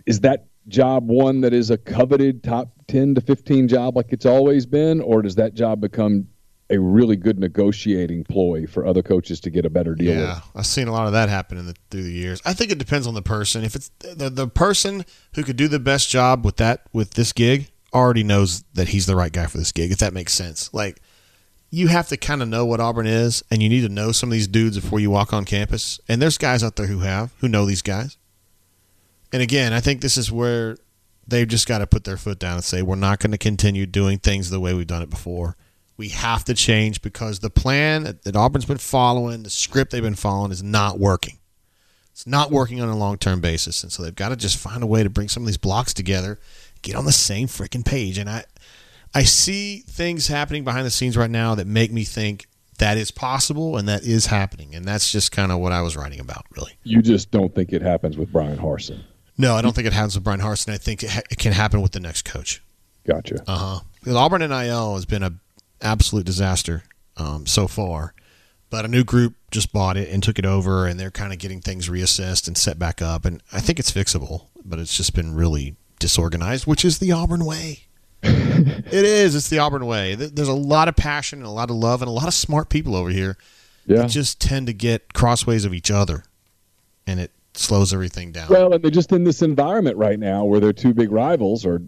Is that job one that is a coveted top 10 to 15 job like it's always been or does that job become a really good negotiating ploy for other coaches to get a better deal with? Yeah, I've seen a lot of that happen in the, through the years. I think it depends on the person. If it's the the person who could do the best job with that with this gig already knows that he's the right guy for this gig. If that makes sense, like you have to kind of know what Auburn is, and you need to know some of these dudes before you walk on campus. And there's guys out there who have who know these guys. And again, I think this is where they've just got to put their foot down and say we're not going to continue doing things the way we've done it before. We have to change because the plan that Auburn's been following, the script they've been following, is not working. It's not working on a long term basis, and so they've got to just find a way to bring some of these blocks together, get on the same freaking page. And I, I see things happening behind the scenes right now that make me think that is possible and that is happening, and that's just kind of what I was writing about, really. You just don't think it happens with Bryan Harsin. No, I don't think it happens with Bryan Harsin. I think it, ha- it can happen with the next coach. Gotcha. Uh huh. Because Auburn NIL has been a absolute disaster um, so far, but a new group just bought it and took it over, and they're kind of getting things reassessed and set back up. And I think it's fixable, but it's just been really disorganized, which is the Auburn way. it is. It's the Auburn way. There's a lot of passion and a lot of love and a lot of smart people over here. Yeah. That just tend to get crossways of each other, and it slows everything down. Well, and they're just in this environment right now where their two big rivals are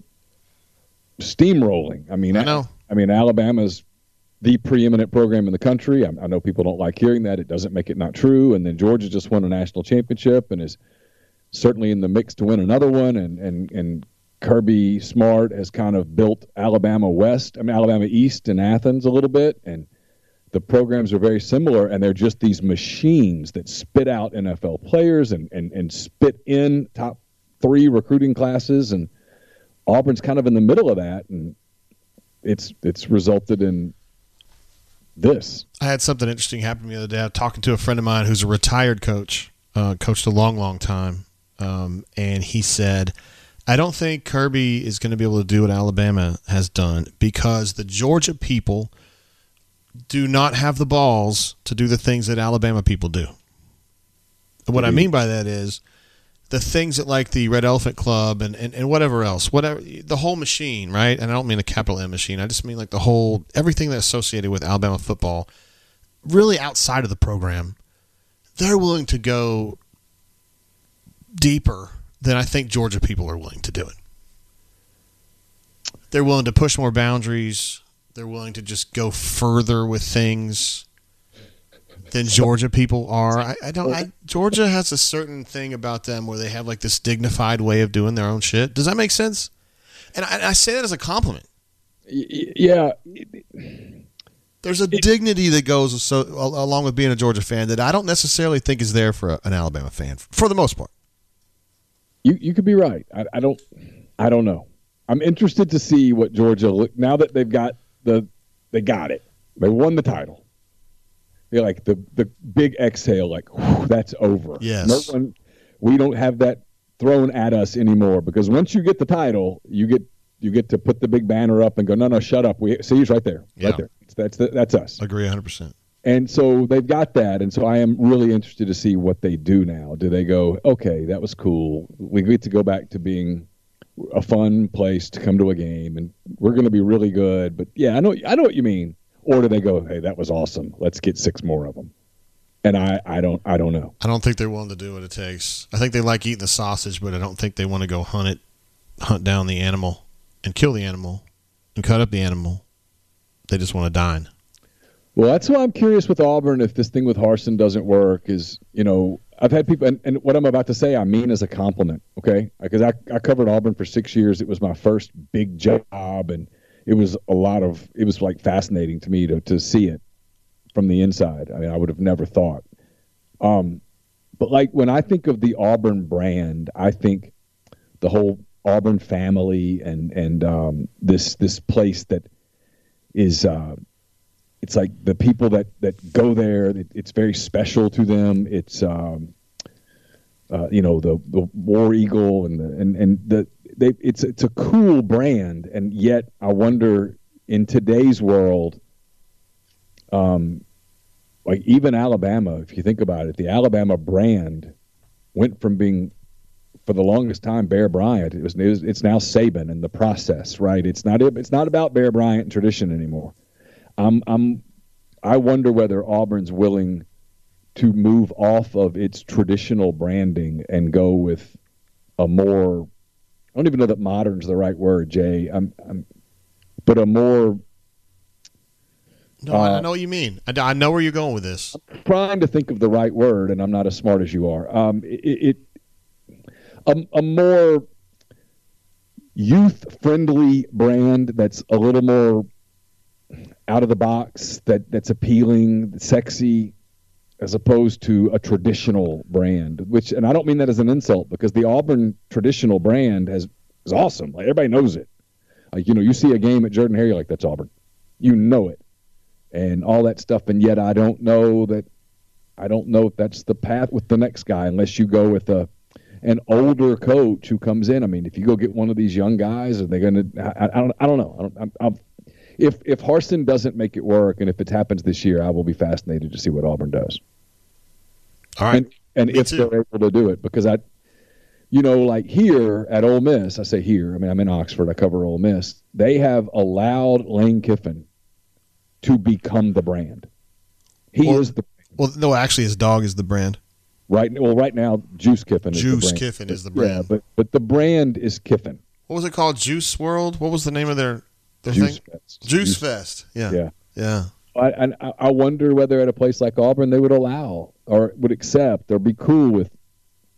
steamrolling. I mean, I know. I mean, Alabama's the preeminent program in the country. I, I know people don't like hearing that. It doesn't make it not true. And then Georgia just won a national championship and is certainly in the mix to win another one. And and and Kirby Smart has kind of built Alabama West, I mean Alabama East and Athens a little bit, and the programs are very similar, and they're just these machines that spit out NFL players and and and spit in top three recruiting classes, and Auburn's kind of in the middle of that, and it's it's resulted in this. I had something interesting happen to me the other day. I was talking to a friend of mine who's a retired coach, uh, coached a long, long time, um, and he said, "I don't think Kirby is going to be able to do what Alabama has done because the Georgia people do not have the balls to do the things that Alabama people do." And what I mean by that is the things that like the Red Elephant Club and, and, and whatever else, whatever the whole machine, right? And I don't mean a capital M machine. I just mean like the whole everything that's associated with Alabama football, really outside of the program. They're willing to go deeper than I think Georgia people are willing to do it. They're willing to push more boundaries. They're willing to just go further with things than Georgia people are. I, I don't. I, Georgia has a certain thing about them where they have like this dignified way of doing their own shit. Does that make sense? And I, I say that as a compliment. Yeah, There's a dignity that goes so along with being a Georgia fan that I don't necessarily think is there for a, an Alabama fan for the most part. you you could be right. I, I don't I don't know. I'm interested to see what Georgia look now that they've got the they got it. They won the title. They're like the the big exhale, like whew, that's over. Yes. No one, we don't have that thrown at us anymore because once you get the title, you get you get to put the big banner up and go, no, no, shut up. We see he's right there, Yeah. right there. That's the, that's us. Agree 100. percent And so they've got that, and so I am really interested to see what they do now. Do they go, okay, that was cool. We get to go back to being a fun place to come to a game, and we're going to be really good. But yeah, I know, I know what you mean. Or do they go, hey, that was awesome. Let's get six more of them. And I, I don't, I don't know. I don't think they're willing to do what it takes. I think they like eating the sausage, but I don't think they want to go hunt it, hunt down the animal, and kill the animal, and cut up the animal. They just want to dine. Well, that's why I'm curious with Auburn if this thing with Harsin doesn't work. Is you know I've had people, and, and what I'm about to say I mean as a compliment, okay? Because I I covered Auburn for six years. It was my first big job, and it was a lot of it was like fascinating to me to to see it from the inside. I mean, I would have never thought. Um, but like when I think of the Auburn brand, I think the whole Auburn family and and um, this this place that is. Uh, it's like the people that that go there it, it's very special to them it's um uh, you know the the war eagle and the and and the they it's it's a cool brand. And yet i wonder in today's world um like even alabama if you think about it the alabama brand went from being for the longest time bear bryant. It was, it was it's now saban and the process right? It's not it's not about bear bryant tradition anymore. I'm I'm I wonder whether Auburn's willing to move off of its traditional branding and go with a more I don't even know that modern's the right word, Jay. I'm, I'm but a more No, I- I Uh, know what you mean. I, I know where you're going with this. trying to think of the right word, and I'm not as smart as you are. Um, it, it a, a more youth friendly brand that's a little more out of the box that that's appealing, sexy. As opposed to a traditional brand. Which, and I don't mean that as an insult because the Auburn traditional brand has is awesome. Like everybody knows it. Like you know, you see a game at Jordan Hare, you're like that's Auburn. You know it, and all that stuff. And yet, I don't know that. I don't know if that's the path with the next guy unless you go with a an older coach who comes in. I mean, if you go get one of these young guys, are they going to? I, don't. I don't know. I don't, I'm, I'm, if if Harsin doesn't make it work, and if it happens this year, I will be fascinated to see what Auburn does. All right, and, and if too. they're able to do it, because I, you know, like here at Ole Miss, I say here. I mean, I'm in Oxford. I cover Ole Miss. They have allowed Lane Kiffin to become the brand. He well, is the. Brand. Well, no, actually, his dog is the brand. Right. Well, right now, Juice Kiffin. Juice Kiffin is the brand. Yeah, but but the brand is Kiffin. What was it called? Juice World. What was the name of their their Juice thing? Fest. Juice, Juice Fest. Yeah. Yeah. Yeah. I, I, I wonder whether at a place like Auburn they would allow or would accept or be cool with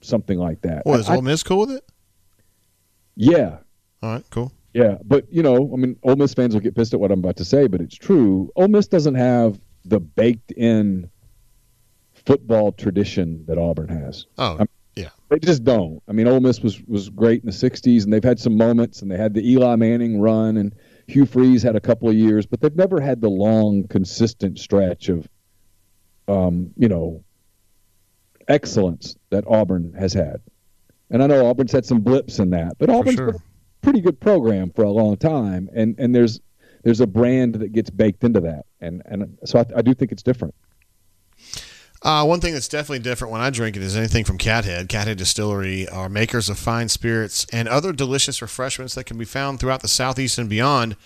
something like that. I, Ole Miss cool with it? Yeah. All right. Cool. Yeah, but you know, I mean, Ole Miss fans will get pissed at what I'm about to say, but it's true. Ole Miss doesn't have the baked in football tradition that Auburn has. Oh, I mean, yeah. They just don't. I mean, Ole Miss was was great in the '60s, and they've had some moments, and they had the Eli Manning run, and Hugh Freeze had a couple of years, but they've never had the long, consistent stretch of, um, you know, excellence that Auburn has had. And I know Auburn's had some blips in that, but Auburn's sure. a pretty good program for a long time, and and there's there's a brand that gets baked into that, and and so I, I do think it's different. Uh, one thing that's definitely different when I drink it is anything from Cathead. Cathead Distillery are makers of fine spirits and other delicious refreshments that can be found throughout the Southeast and beyond.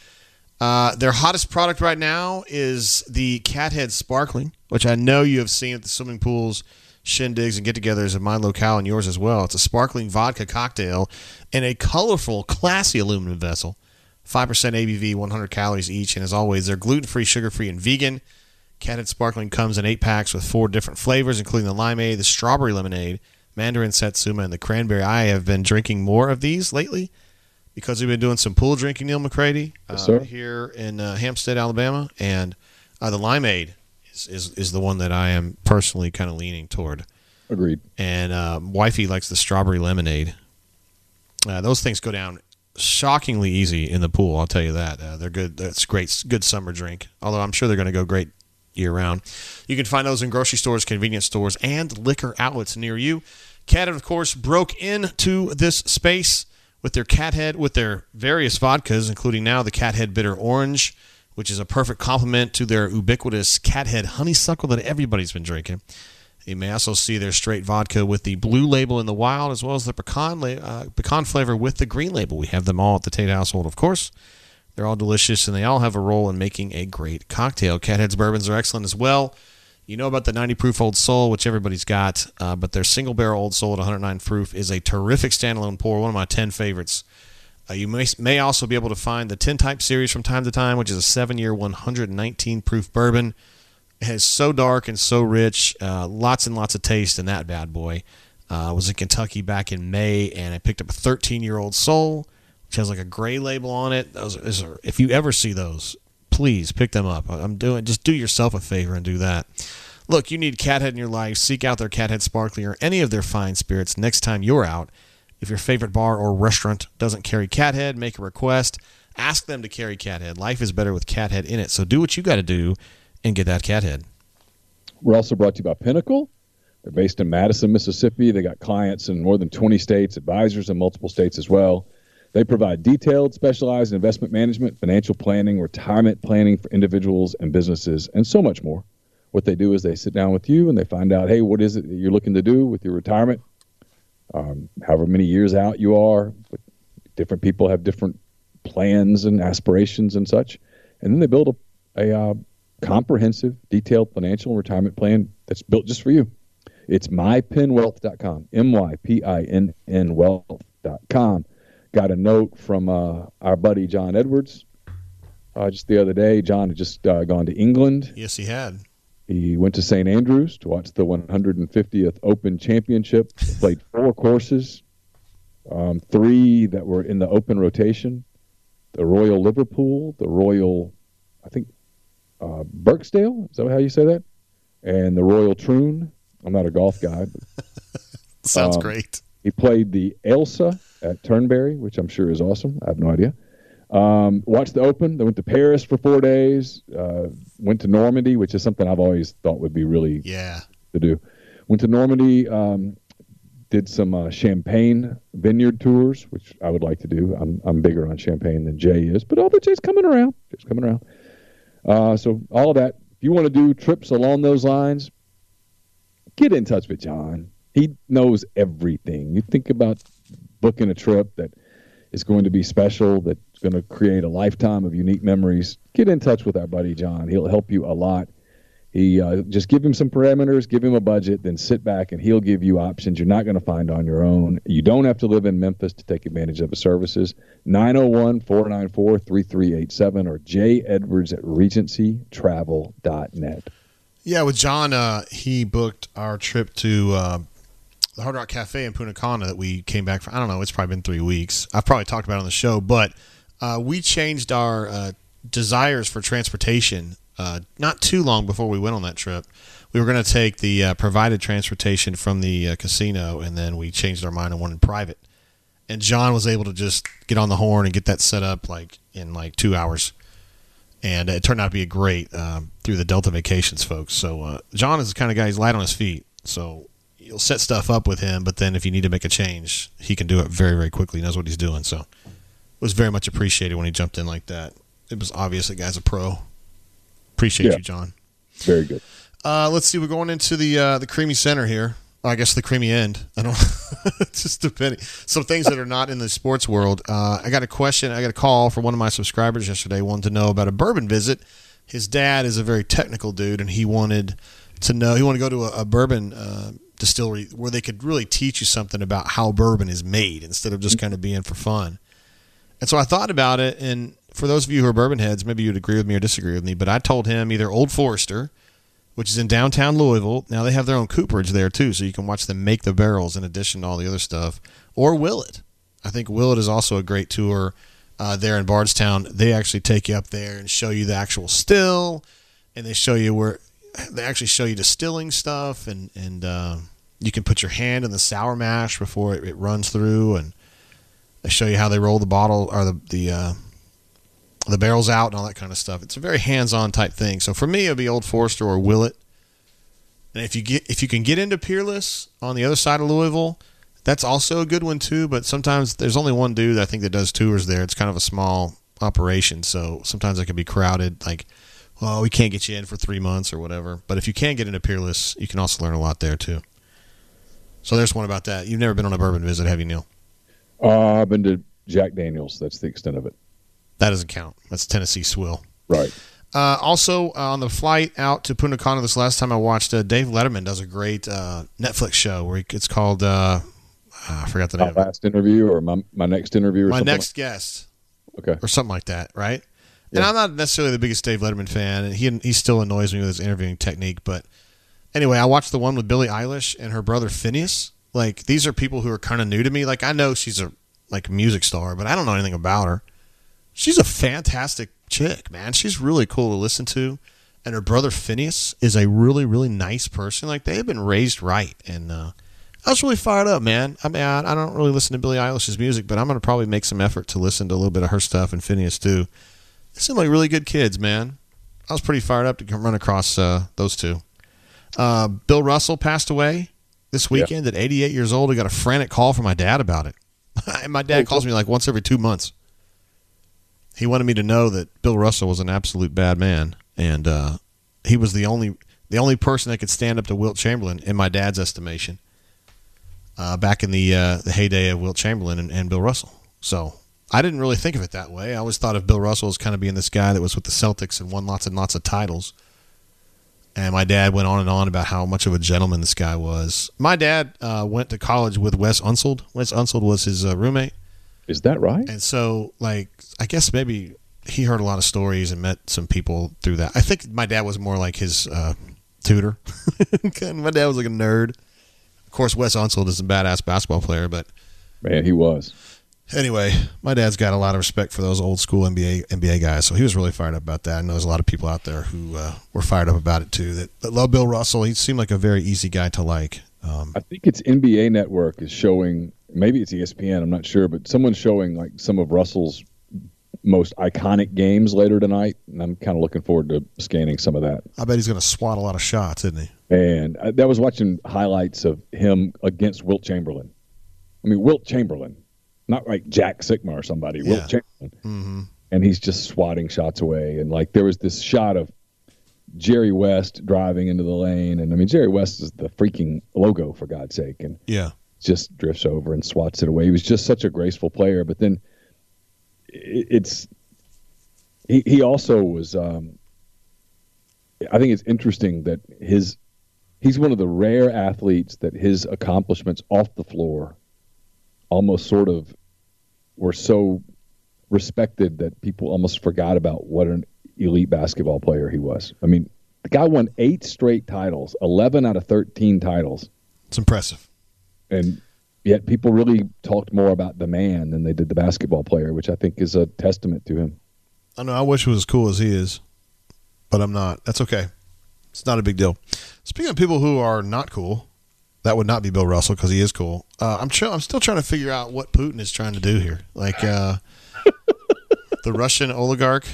Uh, their hottest product right now is the Cathead Sparkling, which I know you have seen at the swimming pools, shindigs, and get togethers of my locale and yours as well. It's a sparkling vodka cocktail in a colorful, classy aluminum vessel. 5% ABV, 100 calories each, and as always, they're gluten free, sugar free, and vegan. Cathead Sparkling comes in eight packs with four different flavors, including the limeade, the strawberry lemonade, mandarin satsuma, and the cranberry. I have been drinking more of these lately because we've been doing some pool drinking, Neil McCready, yes, uh, here in uh, Hampstead, Alabama, and uh, the limeade is, is, the one that I am personally kind of leaning toward. Agreed. And uh, wifey likes the strawberry lemonade. Uh, those things go down shockingly easy in the pool. I'll tell you that. Uh, they're good. That's great. Good summer drink. Although I'm sure they're going to go great year round. You can find those in grocery stores, convenience stores, and liquor outlets near you. Cathead, of course, broke into this space with their Cathead, with their various vodkas, including now the Cathead Bitter Orange, which is a perfect complement to their ubiquitous Cathead Honeysuckle that everybody's been drinking. You may also see their straight vodka with the blue label in the wild, as well as the pecan, uh, pecan flavor with the green label. We have them all at the Tate household, of course. They're all delicious, and they all have a role in making a great cocktail. Cathead's bourbons are excellent as well. You know about the 90 proof Old Soul, which everybody's got, uh, but their single barrel Old Soul at 109 proof is a terrific standalone pour, one of my 10 favorites. Uh, you may, may also be able to find the Ten Tintype series from time to time, which is a seven year, 119 proof bourbon. It is so dark and so rich, uh, lots and lots of taste in that bad boy. Uh, I was in Kentucky back in May, and I picked up a 13 year old Soul which has like a gray label on it. Those are, if you ever see those, please pick them up. I'm doing just do yourself a favor and do that. Look, you need Cathead in your life. Seek out their Cathead Sparkling or any of their fine spirits next time you're out. If your favorite bar or restaurant doesn't carry Cathead, make a request. Ask them to carry Cathead. Life is better with Cathead in it. So do what you got to do and get that Cathead. We're also brought to you by Pinnacle. They're based in Madison, Mississippi. They got clients in more than 20 states, advisors in multiple states as well. They provide detailed, specialized investment management, financial planning, retirement planning for individuals and businesses, and so much more. What they do is they sit down with you and they find out, hey, what is it that you're looking to do with your retirement? Um, however many years out you are, different people have different plans and aspirations and such. And then they build a, a uh, comprehensive, detailed financial retirement plan that's built just for you. It's mypinnwealth.com, M Y P I N N wealth.com got a note from uh, our buddy John Edwards uh, just the other day. John had just uh, gone to England. Yes, he had. He went to St. Andrews to watch the 150th Open Championship. Played four courses, um, three that were in the open rotation. The Royal Liverpool, the Royal, I think, uh, Birkdale. Is that how you say that? and the Royal Troon. I'm not a golf guy, but Sounds Um, great. he played the Ailsa at Turnberry, which I'm sure is awesome. I have no idea. Um, watched the Open. They went to Paris for four days. Uh, went to Normandy, which is something I've always thought would be really Yeah. to do. Went to Normandy. Um, did some uh, champagne vineyard tours, which I would like to do. I'm I'm bigger on champagne than Jay is, but all the Jay's coming around. Jay's coming around. Uh, so all of that. If you want to do trips along those lines, get in touch with John. He knows everything. You think about booking a trip that is going to be special, that's going to create a lifetime of unique memories. Get in touch with our buddy John. He'll help you a lot. He uh, just give him some parameters, give him a budget, then sit back and he'll give you options you're not going to find on your own. You don't have to live in Memphis to take advantage of his services. 901 494 3387 or J Edwards at regencytravel.net. Yeah, with John, uh, he booked our trip to uh, the Hard Rock Cafe in Punta Cana that we came back from. I don't know, it's probably been three weeks. I've probably talked about it on the show, but uh, we changed our uh, desires for transportation uh, not too long before we went on that trip. We were going to take the uh, provided transportation from the uh, casino, and then we changed our mind and wanted private. And John was able to just get on the horn and get that set up like in like two hours and it turned out to be a great um, through the Delta Vacations folks. So John is the kind of guy he's light on his feet. So you'll set stuff up with him, but then if you need to make a change, he can do it very very quickly. He knows what he's doing. So was very much appreciated when he jumped in like that. It was obvious that guy's a pro. Appreciate Yeah. you, John. Very good. Uh, let's see. We're going into the uh, the creamy center here. I guess the creamy end. I don't. just depending. Some things that are not in the sports world. Uh, I got a question. I got a call from one of my subscribers yesterday. Wanted to know about a bourbon visit. His dad is a very technical dude, and he wanted to know. He wanted to go to a, a bourbon uh, distillery where they could really teach you something about how bourbon is made instead of just kind of being for fun. And so I thought about it, and for those of you who are bourbon heads, maybe you'd agree with me or disagree with me, but I told him either Old Forester, which is in downtown Louisville. Now they have their own cooperage there too, so you can watch them make the barrels in addition to all the other stuff. Or Willet. I think Willet is also a great tour uh, there in Bardstown. They actually take you up there and show you the actual still, and they show you where they actually show you distilling stuff, and and uh, you can put your hand in the sour mash before it, it runs through, and they show you how they roll the bottle or the the uh, the barrels out and all that kind of stuff. It's a very hands-on type thing. So for me, it'd be Old Forester or Willet. And if you get if you can get into Peerless on the other side of Louisville, that's also a good one too. But sometimes there's only one dude I think that does tours there. It's kind of a small operation, so sometimes it can be crowded. Like, well, we can't get you in for three months or whatever. But if you can get into Peerless, you can also learn a lot there too. So there's one about that. You've never been on a bourbon visit, have you, Neil? Uh, I've been to Jack Daniels. That's the extent of it. That doesn't count. That's Tennessee Swill. Right. Uh, also, uh, on the flight out to Punta Cana this last time I watched, uh, Dave Letterman does a great uh, Netflix show where he, it's called, uh, I forgot the My name it. last interview or my, my next interview or My. Next Guest, Okay. or something like that, right? And I'm not necessarily the biggest Dave Letterman fan, and he, he still annoys me with his interviewing technique. But anyway, I watched the one with Billie Eilish and her brother Finneas. Like, these are people who are kind of new to me. Like, I know she's a like music star, but I don't know anything about her. She's a fantastic chick, man. She's really cool to listen to. And her brother Finneas is a really, really nice person. Like they have been raised right. And uh, I was really fired up, man. I mean, I, don't really listen to Billie Eilish's music, but I'm to probably make some effort to listen to a little bit of her stuff and Finneas too. They seem like really good kids, man. I was pretty fired up to run across uh, those two. Uh, Bill Russell passed away this weekend at 88 years old. I got a frantic call from my dad about it. and my dad calls me like once every two months. He wanted me to know that Bill Russell was an absolute bad man, and uh, he was the only the only person that could stand up to Wilt Chamberlain, in my dad's estimation, uh, back in the uh, the heyday of Wilt Chamberlain and, and Bill Russell. So I didn't really think of it that way. I always thought of Bill Russell as kind of being this guy that was with the Celtics and won lots and lots of titles. And my dad went on and on about how much of a gentleman this guy was. My dad uh, went to college with Wes Unseld. Wes Unseld was his uh, roommate. Is that right? And so, like, I guess maybe he heard a lot of stories and met some people through that. I think my dad was more like his uh, tutor. my dad was like a nerd. Of course, Wes Unseld is a badass basketball player, but Man, he was. Anyway, my dad's got a lot of respect for those old school NBA NBA guys, so he was really fired up about that. I know there's a lot of people out there who uh, were fired up about it too. That, that love Bill Russell. He seemed like a very easy guy to like. Um, I think it's NBA Network is showing. Maybe it's ESPN. I'm not sure, but someone's showing like some of Russell's most iconic games later tonight, and I'm kind of looking forward to scanning some of that. I bet he's going to swat a lot of shots, isn't he? And I, that was watching highlights of him against Wilt Chamberlain. I mean, Wilt Chamberlain, not like Jack Sikma or somebody. Yeah. Wilt Chamberlain, Mm-hmm. and he's just swatting shots away. And like there was this shot of Jerry West driving into the lane, and I mean Jerry West is the freaking logo for God's sake, and Yeah. just drifts over and swats it away. He was just such a graceful player, but then it's he he also was. Um, I think it's interesting that his he's one of the rare athletes that his accomplishments off the floor almost sort of were so respected that people almost forgot about what an elite basketball player he was. I mean, the guy won eight straight titles, eleven out of thirteen titles It's impressive. and yet people really talked more about the man than they did the basketball player, which I think is a testament to him. I know. I wish it was as cool as he is, but I'm not. That's okay. It's not a big deal. Speaking of people who are not cool, that would not be Bill Russell because he is cool. Uh, I'm I'm still trying to figure out what Putin is trying to do here. Like uh, the Russian oligarch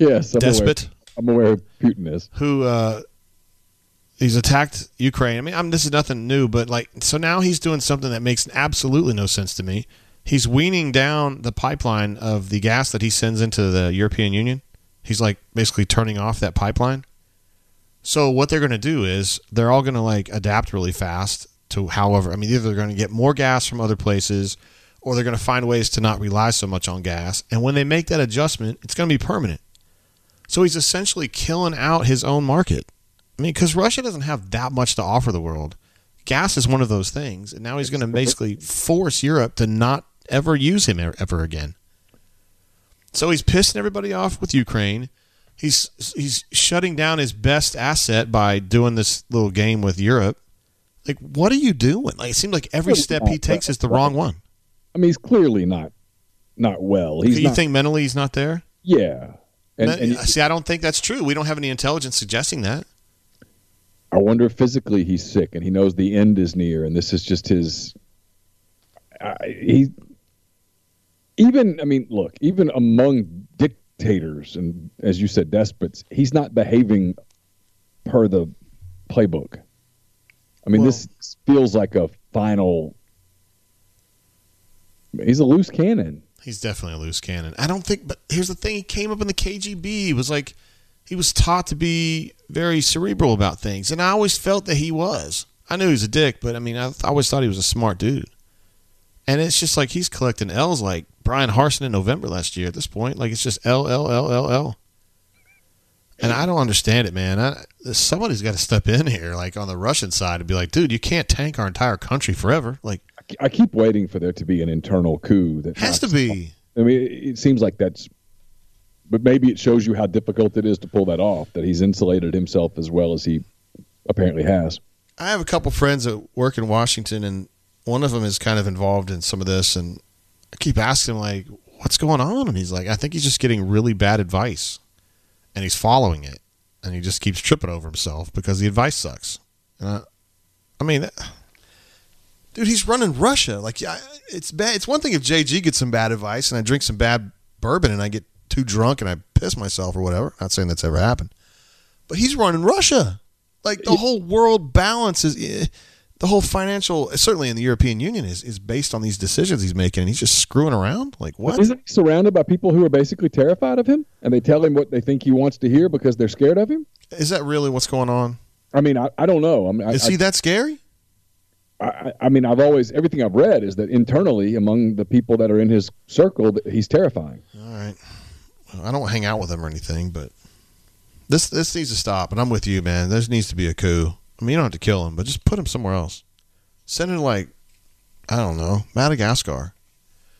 Yes, I'm despot Aware, I'm aware who Putin is. who uh, he's attacked Ukraine. I mean, I'm, this is nothing new, but like, so now he's doing something that makes absolutely no sense to me. He's weaning down the pipeline of the gas that he sends into the European Union. He's like basically turning off that pipeline. So what they're going to do is they're all going to like adapt really fast to however. I mean, either they're going to get more gas from other places, or they're going to find ways to not rely so much on gas. And when they make that adjustment, it's going to be permanent. So he's essentially killing out his own market. I mean, because Russia doesn't have that much to offer the world. Gas is one of those things, and now he's going to basically force Europe to not ever use him ever again. So he's pissing everybody off with Ukraine. He's he's shutting down his best asset by doing this little game with Europe. Like, what are you doing? Like, it seems like every step he takes is the wrong one. I mean, he's clearly not not well. He's you not, think mentally he's not there? yeah. And, and uh, See, I don't think that's true. We don't have any intelligence suggesting that. I wonder if physically he's sick and he knows the end is near, and this is just his. I he even I mean, look, even among dictators and as you said, despots, he's not behaving per the playbook. I mean, Well- this feels like a final. He's a loose cannon. He's definitely a loose cannon. I don't think, but here's the thing: he came up in the KGB. He was like, he was taught to be very cerebral about things, and I always felt that he was. I knew he was a dick, but I mean, I, I always thought he was a smart dude. And it's just like he's collecting L's like Bryan Harsin in November last year. At this point, like it's just L L L L L. And I don't understand it, man. I, somebody's got to step in here, like on the Russian side, and be like, "Dude, you can't tank our entire country forever." Like, I keep waiting for there to be an internal coup that has to be. I mean, it seems like that's, but maybe it shows you how difficult it is to pull that off. That he's insulated himself as well as he apparently has. I have a couple friends that work in Washington, and one of them is kind of involved in some of this. And I keep asking him, like, what's going on? And he's like, I think he's just getting really bad advice, and he's following it, and he just keeps tripping over himself because the advice sucks. And I, I mean, that- dude, he's running Russia. Like, yeah, it's bad. It's one thing if JG gets some bad advice, and I drink some bad bourbon, and I get too drunk, and I piss myself or whatever. Not saying that's ever happened, but he's running Russia. Like the whole world balance is eh, the whole financial certainly in the European Union is, is based on these decisions he's making and he's just screwing around. Like what? Isn't he surrounded by people who are basically terrified of him, and they tell him what they think he wants to hear because they're scared of him? Is that really what's going on? I mean, I, I don't know. I mean, I, Is he that scary? I, I, I mean, I've always everything I've read is that internally among the people that are in his circle, he's terrifying. All right. Well, I don't hang out with him or anything, but this this needs to stop. And I'm with you, man. There needs to be a coup. I mean, you don't have to kill him, but just put him somewhere else. Send him to like, I don't know, Madagascar.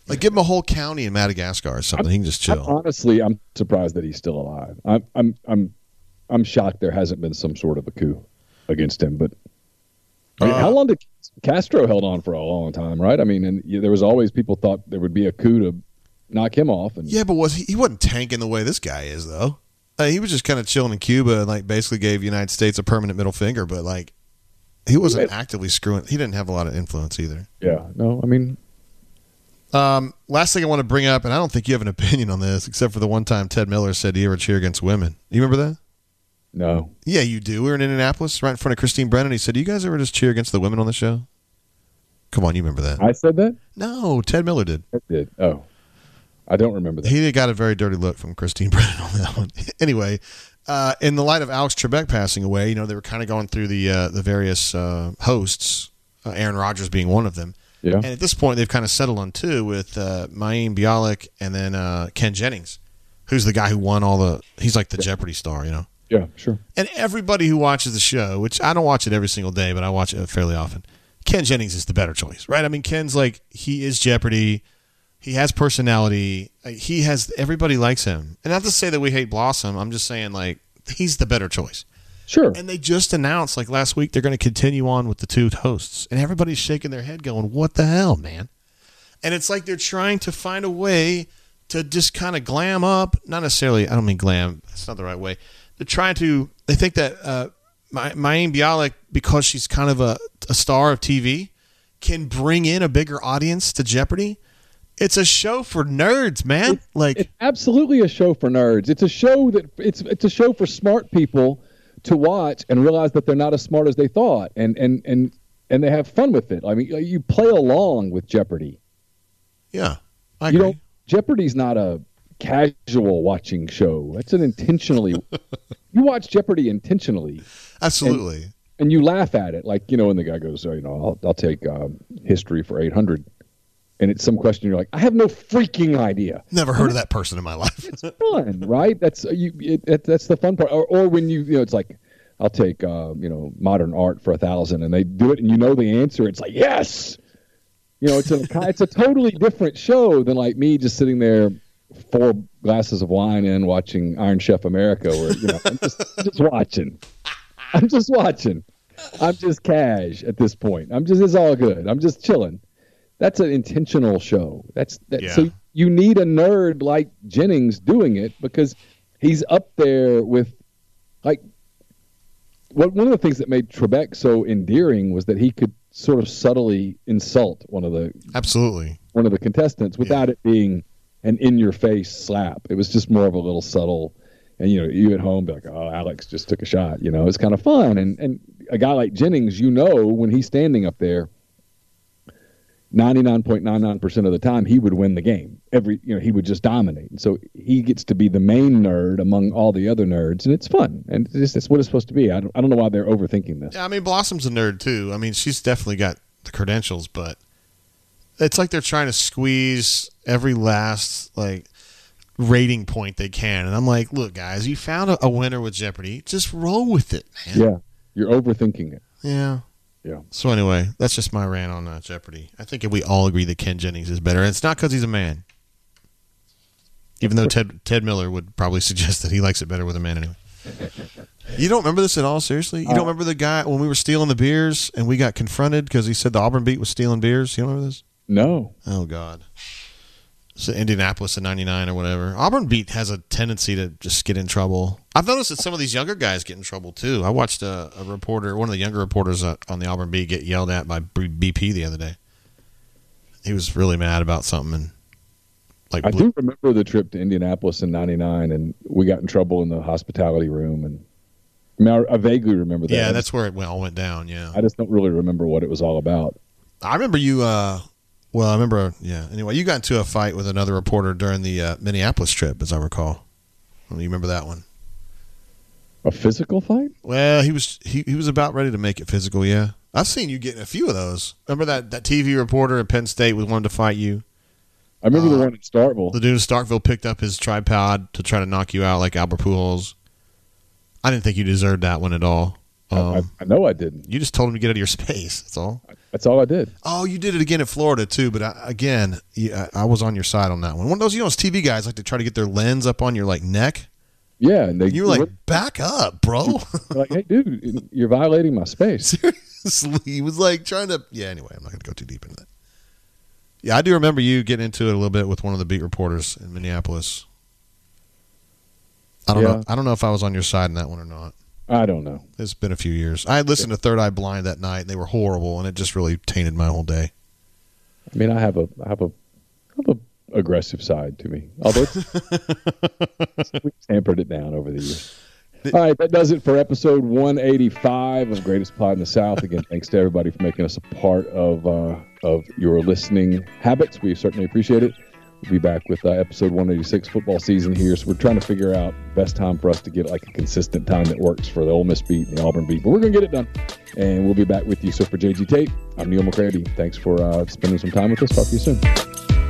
Like, give him a whole county in Madagascar or something. He can just I'm- chill. honestly, I'm surprised that he's still alive. I'm, I'm, I'm, I'm shocked there hasn't been some sort of a coup against him. But I mean, Uh, how long did Castro held on for a long time, right? I mean, and there was always people thought there would be a coup to knock him off. And Yeah, but was he? He wasn't tanking the way this guy is, though. He was just kind of chilling in Cuba and like basically gave the United States a permanent middle finger, but like he wasn't actively screwing. He didn't have a lot of influence either. yeah, no, I mean, Um, last thing I want to bring up, and I don't think you have an opinion on this, except for the one time Ted Miller said he ever cheer against women. You remember that? no, Yeah, you do. We were in Indianapolis, right in front of Christine Brennan. He said, "Do you guys ever just cheer against the women on the show?" Come on, you remember that? I said that. No, Ted Miller did. I did. Oh, I don't remember that. He got a very dirty look from Christine Brennan on that one. anyway, uh, in the light of Alex Trebek passing away, you know they were kind of going through the uh, the various uh, hosts, uh, Aaron Rodgers being one of them. Yeah. And at this point, they've kind of settled on two with uh, Mayim Bialik and then uh, Ken Jennings, who's the guy who won all the. He's like the Jeopardy star, you know. Yeah, sure. And everybody who watches the show, which I don't watch it every single day, but I watch it fairly often. Ken Jennings is the better choice, right? I mean, Ken's like he is Jeopardy. He has personality. Uh, He has everybody likes him. And not to say that we hate Blossom. I'm just saying like he's the better choice. Sure. And they just announced like last week they're going to continue on with the two hosts, and everybody's shaking their head, going, "What the hell, man?" And it's like they're trying to find a way to just kind of glam up. Not necessarily. I don't mean glam. That's not the right way. They're trying to. They think that uh, my Mayim Bialik, because she's kind of a, a star of TV, can bring in a bigger audience to Jeopardy. It's a show for nerds, man. Like it's absolutely a show for nerds. It's a show that it's it's a show for smart people to watch and realize that they're not as smart as they thought, and and and and they have fun with it. I mean, you play along with Jeopardy. yeah, I you agree. know, Jeopardy's not a casual watching show. It's an intentionally. you watch Jeopardy intentionally, Absolutely. and you laugh at it. Like you know, when the guy goes, oh, you know, I'll, I'll take um, history for eight hundred, and it's some question you're like, I have no freaking idea. Never heard of that person in my life. It's fun, right? That's you. It, it, that's the fun part. Or, or when you, you know, it's like, I'll take, uh, you know, modern art for a thousand, and they do it, and you know the answer. It's like, yes, you know, it's a it's a totally different show than like me just sitting there, four glasses of wine in, watching Iron Chef America, where you know, I'm just just watching. I'm just watching. I'm just cash at this point. I'm just it's all good. I'm just chilling. That's an intentional show. That's that, Yeah. so you need a nerd like Jennings doing it because he's up there with like what one of the things that made Trebek so endearing was that he could sort of subtly insult one of the Absolutely. one of the contestants without it being an in your face slap. It was just more of a little subtle and you know, you at home be like, Oh, Alex just took a shot, you know, it's kind of fun and and a guy like Jennings, you know, when he's standing up there 99.99% of the time he would win the game. Every you know, he would just dominate. And so he gets to be the main nerd among all the other nerds and it's fun. And it's just it's what it's supposed to be. I don't, I don't know why they're overthinking this. Yeah, I mean Blossom's a nerd too. I mean she's definitely got the credentials, but it's like they're trying to squeeze every last like rating point they can. And I'm like, look, guys, you found a, a winner with Jeopardy. Just roll with it, man. Yeah. You're overthinking it. Yeah. Yeah. So anyway, that's just my rant on uh, Jeopardy. I think we all agree that Ken Jennings is better, and it's not because he's a man. Even though Ted Ted Miller would probably suggest that he likes it better with a man anyway. You don't remember this at all? Seriously, you don't remember the guy when we were stealing the beers and we got confronted because he said the Auburn beat was stealing beers? You don't remember this? No. Oh God. So Indianapolis in '99 or whatever. Auburn beat has a tendency to just get in trouble. I've noticed that some of these younger guys get in trouble too. I watched a, a reporter, one of the younger reporters on the Auburn beat, get yelled at by BP the other day. He was really mad about something, and like I blew- do remember the trip to Indianapolis in '99, and we got in trouble in the hospitality room. And I, mean, I, I vaguely remember that. yeah, that's where it went, all went down. Yeah, I just don't really remember what it was all about. I remember you. uh Well, I remember. Yeah. Anyway, you got into a fight with another reporter during the uh, Minneapolis trip, as I recall. You remember that one? A physical fight? Well, he was he, he was about ready to make it physical. Yeah, I've seen you getting a few of those. Remember that that TV reporter at Penn State was wanted to fight you. I remember Uh, the one in Starkville. The dude in Starkville picked up his tripod to try to knock you out like Albert Pujols. I didn't think you deserved that one at all. I, I, Um, I know I didn't. you just told him to get out of your space. That's all. That's all I did. Oh, you did it again in Florida too. But I, again, yeah, I was on your side on that one. One of those, you know, those TV guys like to try to get their lens up on your like neck. Yeah, and they You were like, back up, bro. like, "Hey, dude, you're violating my space." Seriously, he was like trying to. Yeah. Anyway, I'm not going to go too deep into that. Yeah, I do remember you getting into it a little bit with one of the beat reporters in Minneapolis. I don't Yeah. know. I don't know if I was on your side in that one or not. I don't know. It's been a few years. I listened to Third Eye Blind that night, and they were horrible, and it just really tainted my whole day. I mean, I have a I have a I have a aggressive side to me. although we've tampered it down over the years. All right, that does it for episode 185 of Greatest Pod in the South. Again, thanks to everybody for making us a part of uh, of your listening habits. We certainly appreciate it. We'll be back with uh, episode 186 football season here. So we're trying to figure out best time for us to get like a consistent time that works for the Ole Miss beat and the Auburn beat. But we're gonna get it done, and we'll be back with you. So for JG Tate, I'm Neal McCready. Thanks for uh, spending some time with us. Talk to you soon.